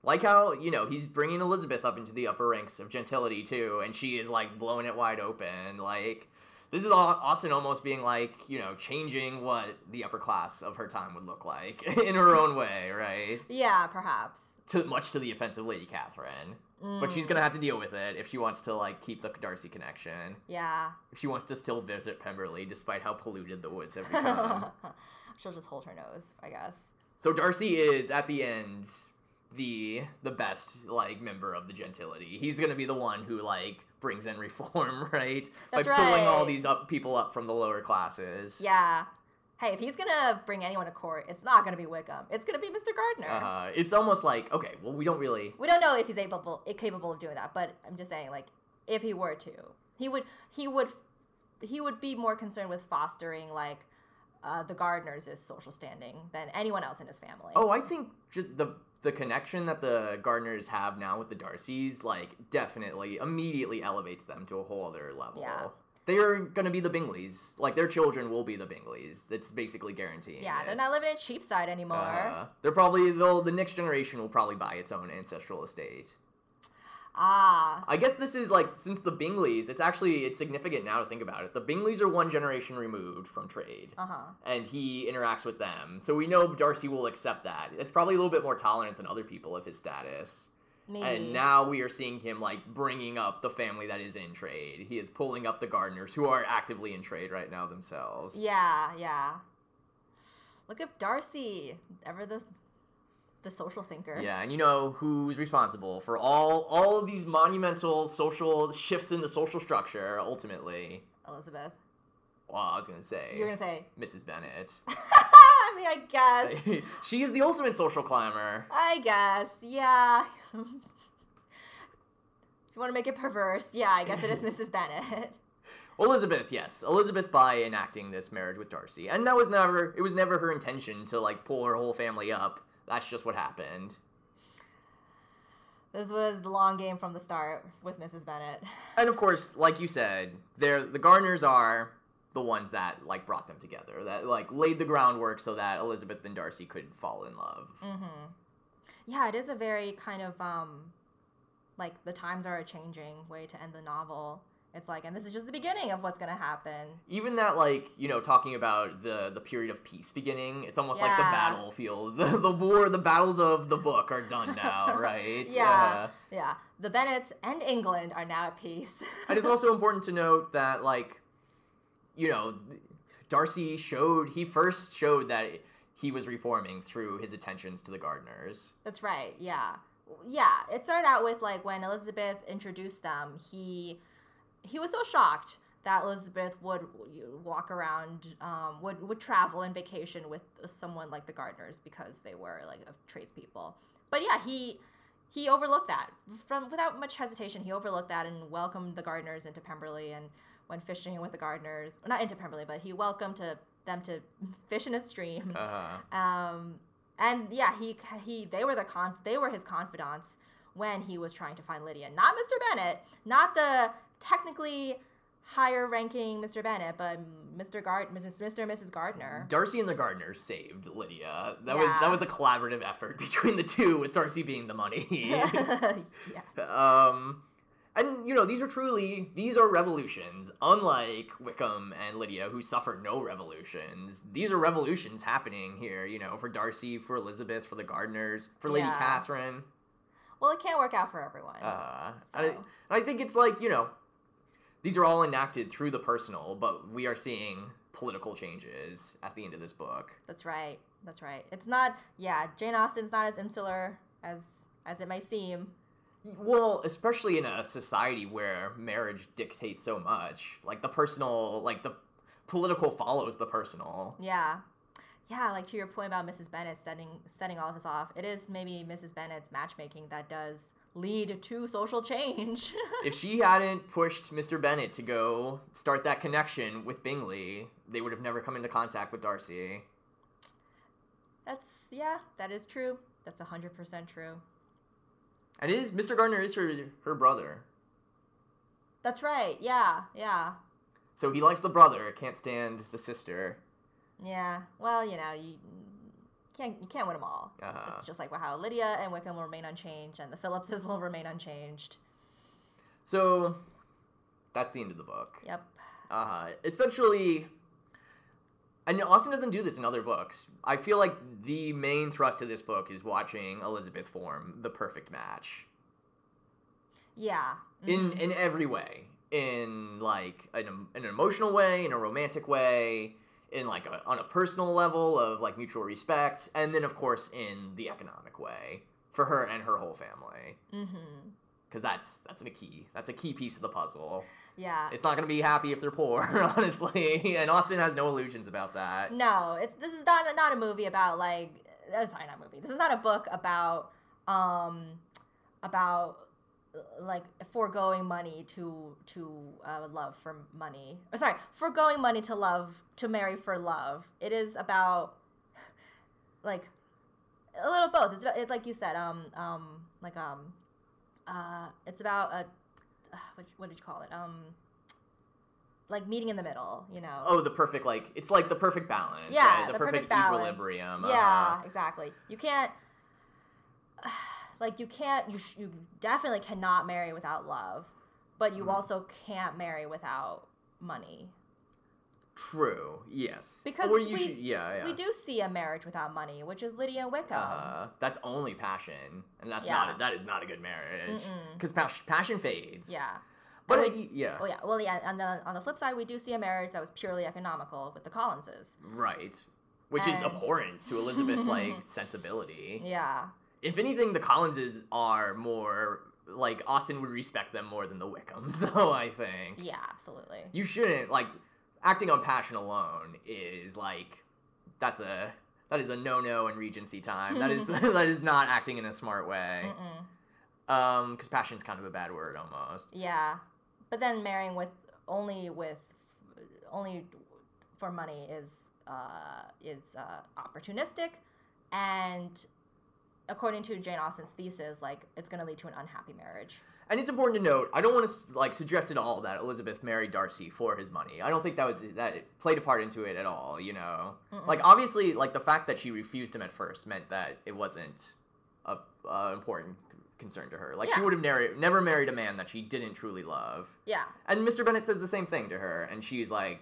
like how you know he's bringing Elizabeth up into the upper ranks of gentility too, and she is like blowing it wide open, like. This is Au- Austen almost being like, you know, changing what the upper class of her time would look like in her own way, right? Yeah, perhaps. to much to the offense of Lady Catherine. But she's Mm, gonna have to deal with it if she wants to like keep the Darcy connection. Yeah. If she wants to still visit Pemberley despite how polluted the woods have become. She'll just hold her nose, I guess. so Darcy is at the end the the best like member of the gentility. He's gonna be the one who like brings in reform, right? That's By pulling all these up people up from the lower classes. Yeah. Hey, if he's gonna bring anyone to court, it's not gonna be Wickham. It's gonna be Mr. Gardiner. Uh, it's almost like okay, well we don't really We don't know if he's able capable of doing that, but I'm just saying, like, if he were to, he would he would he would be more concerned with fostering like uh, the Gardiners' social standing than anyone else in his family. Oh, I think just the the connection that the Gardiners have now with the Darcys, like, definitely immediately elevates them to a whole other level. Yeah. They are gonna be the Bingleys. Like their children will be the Bingleys. That's basically guaranteeing. yeah, it. they're not living in Cheapside anymore. Uh, they're probably they'll the next generation will probably buy its own ancestral estate. Ah, I guess this is like since the Bingleys, it's actually it's significant now to think about it. The Bingleys are one generation removed from trade. uh huh. and he interacts with them. So we know Darcy will accept that. It's probably a little bit more tolerant than other people of his status. Maybe. And now we are seeing him like bringing up the family that is in trade. He is pulling up the Gardiners who are actively in trade right now themselves. Yeah, yeah. Look at Darcy, ever the the social thinker. Yeah, and you know who's responsible for all all of these monumental social shifts in the social structure ultimately. Elizabeth. Well, I was gonna say You're gonna say. Mrs. Bennet. I mean, I guess. she is the ultimate social climber. I guess. Yeah. if you want to make it perverse, yeah, I guess it is Mrs. Bennet. Elizabeth, yes, Elizabeth by enacting this marriage with Darcy, and that was never it was never her intention to like pull her whole family up. That's just what happened. This was the long game from the start with Mrs. Bennet. And of course, like you said, they're the Gardiners are the ones that like brought them together, that like laid the groundwork so that Elizabeth and Darcy could fall in love. Mm-hmm. Yeah, it is a very kind of um, like the times are a changing way to end the novel. It's like, and this is just the beginning of what's gonna happen. Even that, like you know, talking about the the period of peace beginning, it's almost like the battlefield, the, the war, the battles of the book are done now, right? Yeah. Uh, Yeah, the Bennets and England are now at peace. and it's also important to note that like you know darcy showed he first showed that he was reforming through his attentions to the Gardiners That's right. Yeah. Yeah, it started out with like when Elizabeth introduced them, he he was so shocked that Elizabeth would walk around, um, would would travel and vacation with someone like the Gardiners because they were like tradespeople. But yeah, he he overlooked that from without much hesitation. He overlooked that and welcomed the Gardiners into Pemberley and went fishing with the Gardiners. Well, not into Pemberley, but he welcomed to them to fish in a stream. Uh-huh. Um, and yeah, he he they were the con they were his confidants when he was trying to find Lydia. Not Mr. Bennet, not the technically higher ranking Mr. Bennet, but Mr. Gard Mrs. Mr. and Mrs. Gardiner. Darcy and the Gardiners saved Lydia. That Yeah. was that was a collaborative effort between the two, with Darcy being the money. yes. um, and you know these are truly these are revolutions. Unlike Wickham and Lydia, who suffered no revolutions, these are revolutions happening here. You know, for Darcy, for Elizabeth, for the Gardiners, for Lady Yeah. Catherine. Well, it can't work out for everyone. Uh, and, I, and I think it's like, you know, these are all enacted through the personal, but we are seeing political changes at the end of this book. That's right. That's right. It's not. Yeah, Jane Austen's not as insular as as it may seem. Well, especially in a society where marriage dictates so much. Like the personal, like the political follows the personal. Yeah. Yeah, like to your point about Mrs. Bennet setting setting all of this off, it is maybe Mrs. Bennet's matchmaking that does lead to social change. if she hadn't pushed Mr. Bennet to go start that connection with Bingley, they would have never come into contact with Darcy. That's yeah, that is true. That's hundred percent true. And it is Mr. Gardiner is her her brother. That's right. Yeah, yeah, So he likes the brother, can't stand the sister. yeah. Well, you know, you can't you can't win them all. Uh-huh. It's just like how Lydia and Wickham will remain unchanged, and the Philipses will remain unchanged. So that's the end of the book. Yep. Uh, essentially, and Austen doesn't do this in other books. I feel like the main thrust of this book is watching Elizabeth form the perfect match Yeah. in mhm. in every way, in like an, an emotional way, in a romantic way, in like a, on a personal level of like mutual respect, and then of course in the economic way for her and her whole family. Mhm. Because that's that's a key. That's a key piece of the puzzle. Yeah. It's not gonna be happy if they're poor, honestly. And Austen has no illusions about that. No, it's this is not not a movie about like uh, sorry, not a movie. This is not a book about um about like foregoing money to to uh, love for money. Or sorry, foregoing money to love to marry for love. It is about like a little both. It's, about, it's like you said, um um like um uh it's about a uh, what what did you call it? Um like meeting in the middle, you know. Oh, the perfect like it's like the perfect balance. Yeah, right? the, the perfect, perfect equilibrium. Yeah, uh-huh. exactly. You can't like you can't you sh- you definitely cannot marry without love, but you Mhm. also can't marry without money. True. Yes. Because Or you we- should, yeah, yeah. We do see a marriage without money, which is Lydia and Wickham. Uh, that's only passion, and that's Yeah. not a, that is not a good marriage because pas- passion fades. Yeah. But And we- yeah, Oh yeah. Well, yeah. On the on the flip side, we do see a marriage that was purely economical with the Collinses. right. Which is abhorrent to Elizabeth's like sensibility. Yeah. If anything, the Collinses are more like Austen would respect them more than the Wickhams, though. I think. Yeah. Absolutely. you shouldn't like acting on passion alone is like that's a that is a no-no in regency time that is that is not acting in a smart way Mm-mm. um because passion's kind of a bad word almost Yeah, but then marrying with only with only for money is uh, is uh, opportunistic, and according to Jane Austen's thesis, like it's going to lead to an unhappy marriage. and it's important to note i don't want to like suggest at all that elizabeth married darcy for his money i don't think that was that it played a part into it at all you know Mm-mm. like obviously like the fact that she refused him at first meant that it wasn't a, a important concern to her like she would have never never married a man that she didn't truly love Yeah, And Mr. Bennet says the same thing to her, and she's like,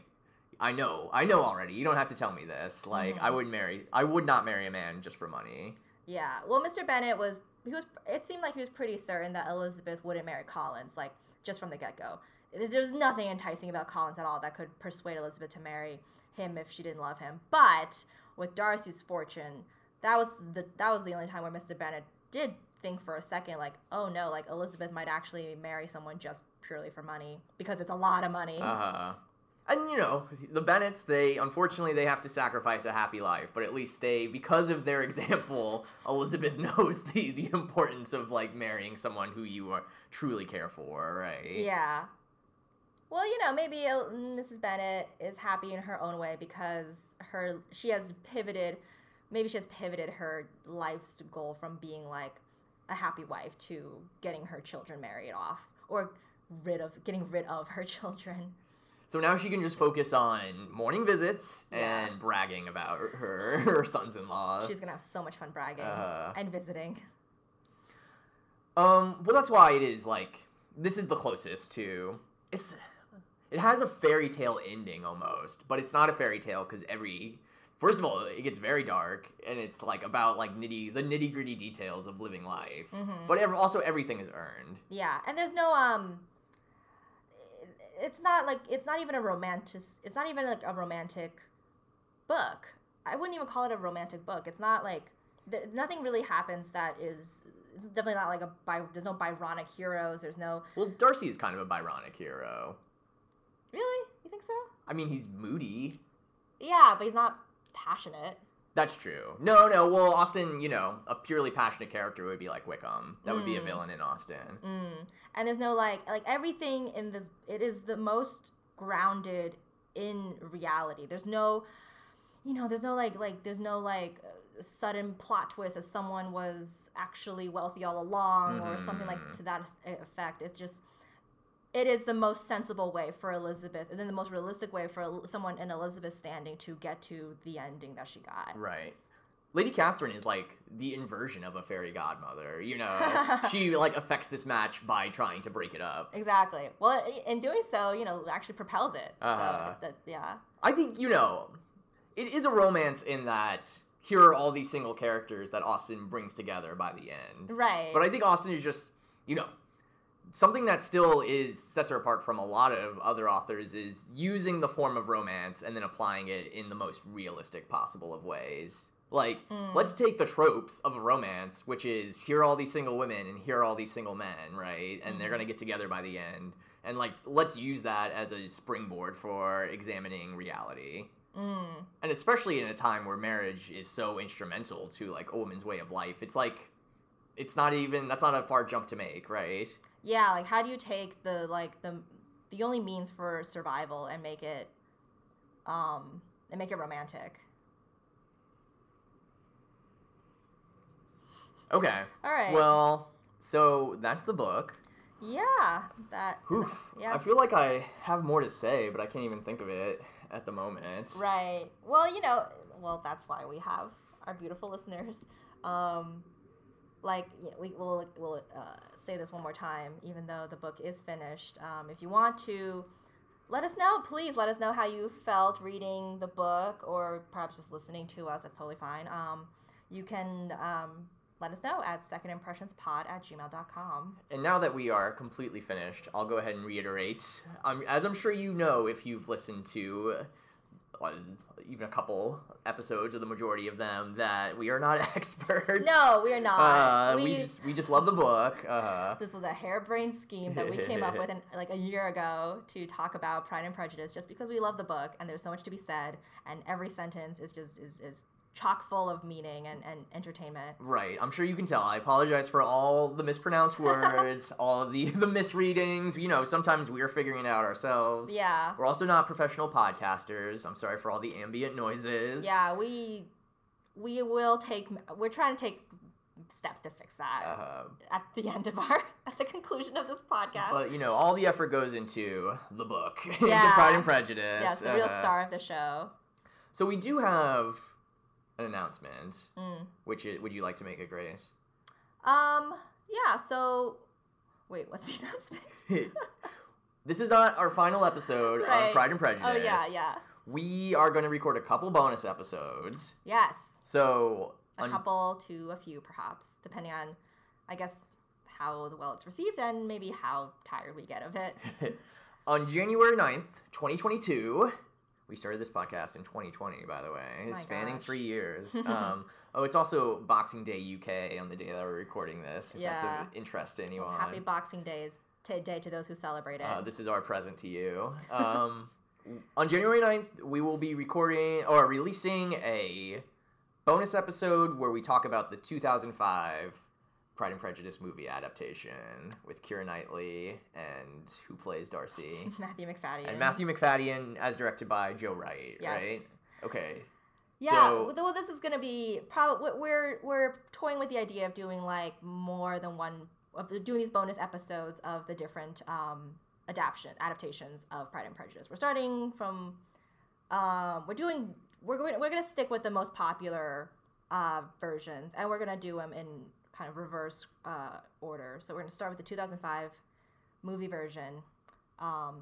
"I know, I know already. You don't have to tell me this. Like, I Mhm. would marry, I would not marry a man just for money." Yeah. Well, Mr. Bennet was he was. It seemed like he was pretty certain that Elizabeth wouldn't marry Collins, like just from the get go. There was nothing enticing about Collins at all that could persuade Elizabeth to marry him if she didn't love him. But with Darcy's fortune, that was the that was the only time where Mr. Bennet did think for a second like, oh no, like Elizabeth might actually marry someone just purely for money because it's a lot of money. Uh-huh. And you know, the Bennets, they unfortunately they have to sacrifice a happy life, but at least they because of their example, Elizabeth knows the the importance of like marrying someone who you are truly care for, right? Yeah. Well, you know, maybe Mrs. Bennet is happy in her own way because her she has pivoted. Maybe she has pivoted her life's goal from being like a happy wife to getting her children married off or rid of getting rid of her children. So now she can just focus on morning visits Yeah. and bragging about her her sons-in-law. She's gonna have so much fun bragging Uh. and visiting. Um, well, that's why it is like this is the closest to it's. It has a fairy tale ending almost, but it's not a fairy tale because every first of all it gets very dark and it's like about like nitty the nitty gritty details of living life, Mhm. but ev- also everything is earned. Yeah, and there's no um. It's not like it's not even a romantic. It's not even like a romantic book. I wouldn't even call it a romantic book. It's not like th- nothing really happens that is. It's definitely not like a. By, there's no Byronic heroes. There's no. Well, Darcy is kind of a Byronic hero. Really, you think so? I mean, he's moody. Yeah, but he's not passionate. That's true. No, no. Well, Austen, you know, a purely passionate character would be like Wickham. That would be a Mm. villain in Austen. Mm. And there's no like like everything in this. It is the most grounded in reality. There's no, you know, there's no like like there's no like sudden plot twist that someone was actually wealthy all along or something like Mhm. to that effect. It's just. It is the most sensible way for Elizabeth, and then the most realistic way for someone in Elizabeth's standing to get to the ending that she got. Right. Lady Catherine is like the inversion of a fairy godmother. You know, she like affects this match by trying to break it up. Exactly. Well, in doing so, you know, actually propels it. Uh-huh. So that, yeah. I think you know, it is a romance in that here are all these single characters that Austen brings together by the end. Right. But I think Austen is just you know something that still is sets her apart from a lot of other authors is using the form of romance and then applying it in the most realistic possible of ways. Like, Mm. let's take the tropes of a romance, which is here are all these single women and here are all these single men, right? And they're Mhm. gonna get together by the end. And like, let's use that as a springboard for examining reality. Mm. And especially in a time where marriage is so instrumental to like a woman's way of life, it's like, it's not even that's not a far jump to make, right? Yeah, like how do you take the like the the only means for survival and make it um and make it romantic? Okay. All right. Well, so that's the book. yeah, that Oof. Yeah. I feel like I have more to say, but I can't even think of it at the moment. Right. Well, you know, well, that's why we have our beautiful listeners. Um, like we will will uh, say this one more time, even though the book is finished. Um, if you want to, let us know. Please let us know how you felt reading the book, or perhaps just listening to us. That's totally fine. Um, you can um, let us know at secondimpressionspod at gmail.com. And now that we are completely finished, I'll go ahead and reiterate. Um, as I'm sure you know, if you've listened to uh, even a couple episodes or the majority of them, that we are not experts. No, we are not. Uh, we, We- just we just love the book. Uh, This was a harebrained scheme that we came up with like a year ago to talk about Pride and Prejudice, just because we love the book and there's so much to be said, and every sentence is just is, is chock full of meaning and, and entertainment. Right, I'm sure you can tell. I apologize for all the mispronounced words, all of the the misreadings. You know, sometimes we're figuring it out ourselves. Yeah, We're also not professional podcasters. I'm sorry for all the ambient noises. yeah, we we will take. We're trying to take steps to fix that Uh, at the end of our at the conclusion of this podcast. but you know, all the effort goes into the book, into Pride and Prejudice. yes, the real Uh, star of the show. So we do have an announcement. Mm. Which i would you like to make it, Grace? Um. Yeah. So, wait. What's the announcement? this is not our final episode on Pride and Prejudice. Oh yeah, yeah. We are going to record a couple bonus episodes. Yes. So a un- couple to a few perhaps depending on i guess how well it's received and maybe how tired we get of it on January 9th, 2022, We started this podcast in 2020, by the way, My spanning gosh. three years. um, oh, it's also Boxing Day UK on the day that we're recording this. If that's Yeah. of interest to Well, anyone. happy Boxing Days to day to those who celebrate it. Uh, this is our present to you. Um, on January 9th, we will be recording or releasing a bonus episode where we talk about the 2005 Pride and Prejudice movie adaptation with Keira Knightley and who plays Darcy. Matthew Macfadyen. and Matthew Macfadyen as directed by Joe Wright, Yes. right? Okay. Yeah. So- well, this is gonna be probably we're we're toying with the idea of doing like more than one of the, doing these bonus episodes of the different um, adaptation adaptations of Pride and Prejudice. We're starting from um, we're doing we're going we're gonna stick with the most popular uh, versions, and we're gonna do them in kind of reverse uh, order. So we're gonna start with the 2005 movie version. Um,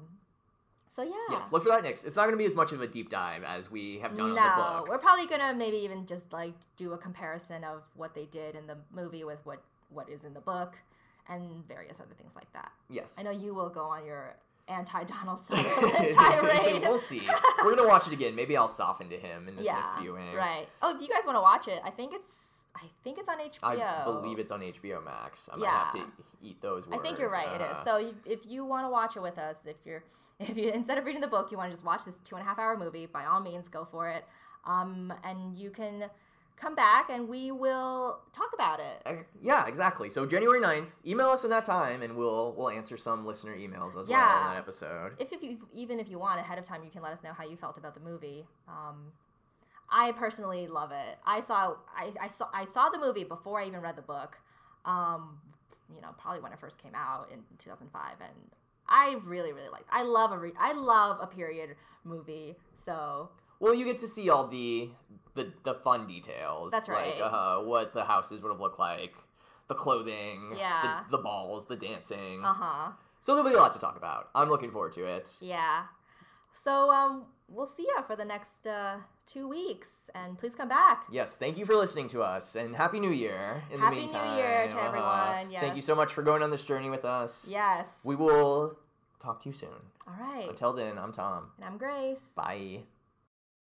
so yeah. Yes, look for that next. It's not going to be as much of a deep dive as we have done no, on the book. we're probably gonna maybe even just like do a comparison of what they did in the movie with what what is in the book, and various other things like that. Yes. I know you will go on your anti Donald Sutherland tirade. we'll see. We're gonna watch it again. Maybe I'll soften to him in this yeah, next viewing. right. Oh, if you guys want to watch it, I think it's I think it's on HBO. I believe it's on HBO Max. I might have to eat those words. I think you're right. it Uh, is. So if you want to watch it with us, if you're if you instead of reading the book, you want to just watch this two and a half hour movie, by all means, go for it. Um, and you can come back and we will talk about it. uh, yeah, exactly. So January 9th, email us in that time, and we'll we'll answer some listener emails as well Yeah. in that episode. If, if you even if you want ahead of time, you can let us know how you felt about the movie. Um, I personally love it. I saw I, I saw I saw the movie before I even read the book. Um, you know, probably when it first came out in 2005, and I really really liked. I love a re- I love a period movie. So Well, you get to see all the the the fun details. That's right. Like uh, what the houses would have looked like, the clothing, Yeah. the, the balls, the dancing. uh huh. So there'll be a lot to talk about. I'm looking forward to it. Yeah. So um, we'll see you for the next uh, two weeks, and please come back. Yes, thank you for listening to us, and Happy New Year in Happy the meantime, Happy New. Year to Uh-huh. everyone, Thank you so much for going on this journey with us. Yes. We will talk to you soon. All right. Until then, I'm Tom. and I'm Grace. Bye.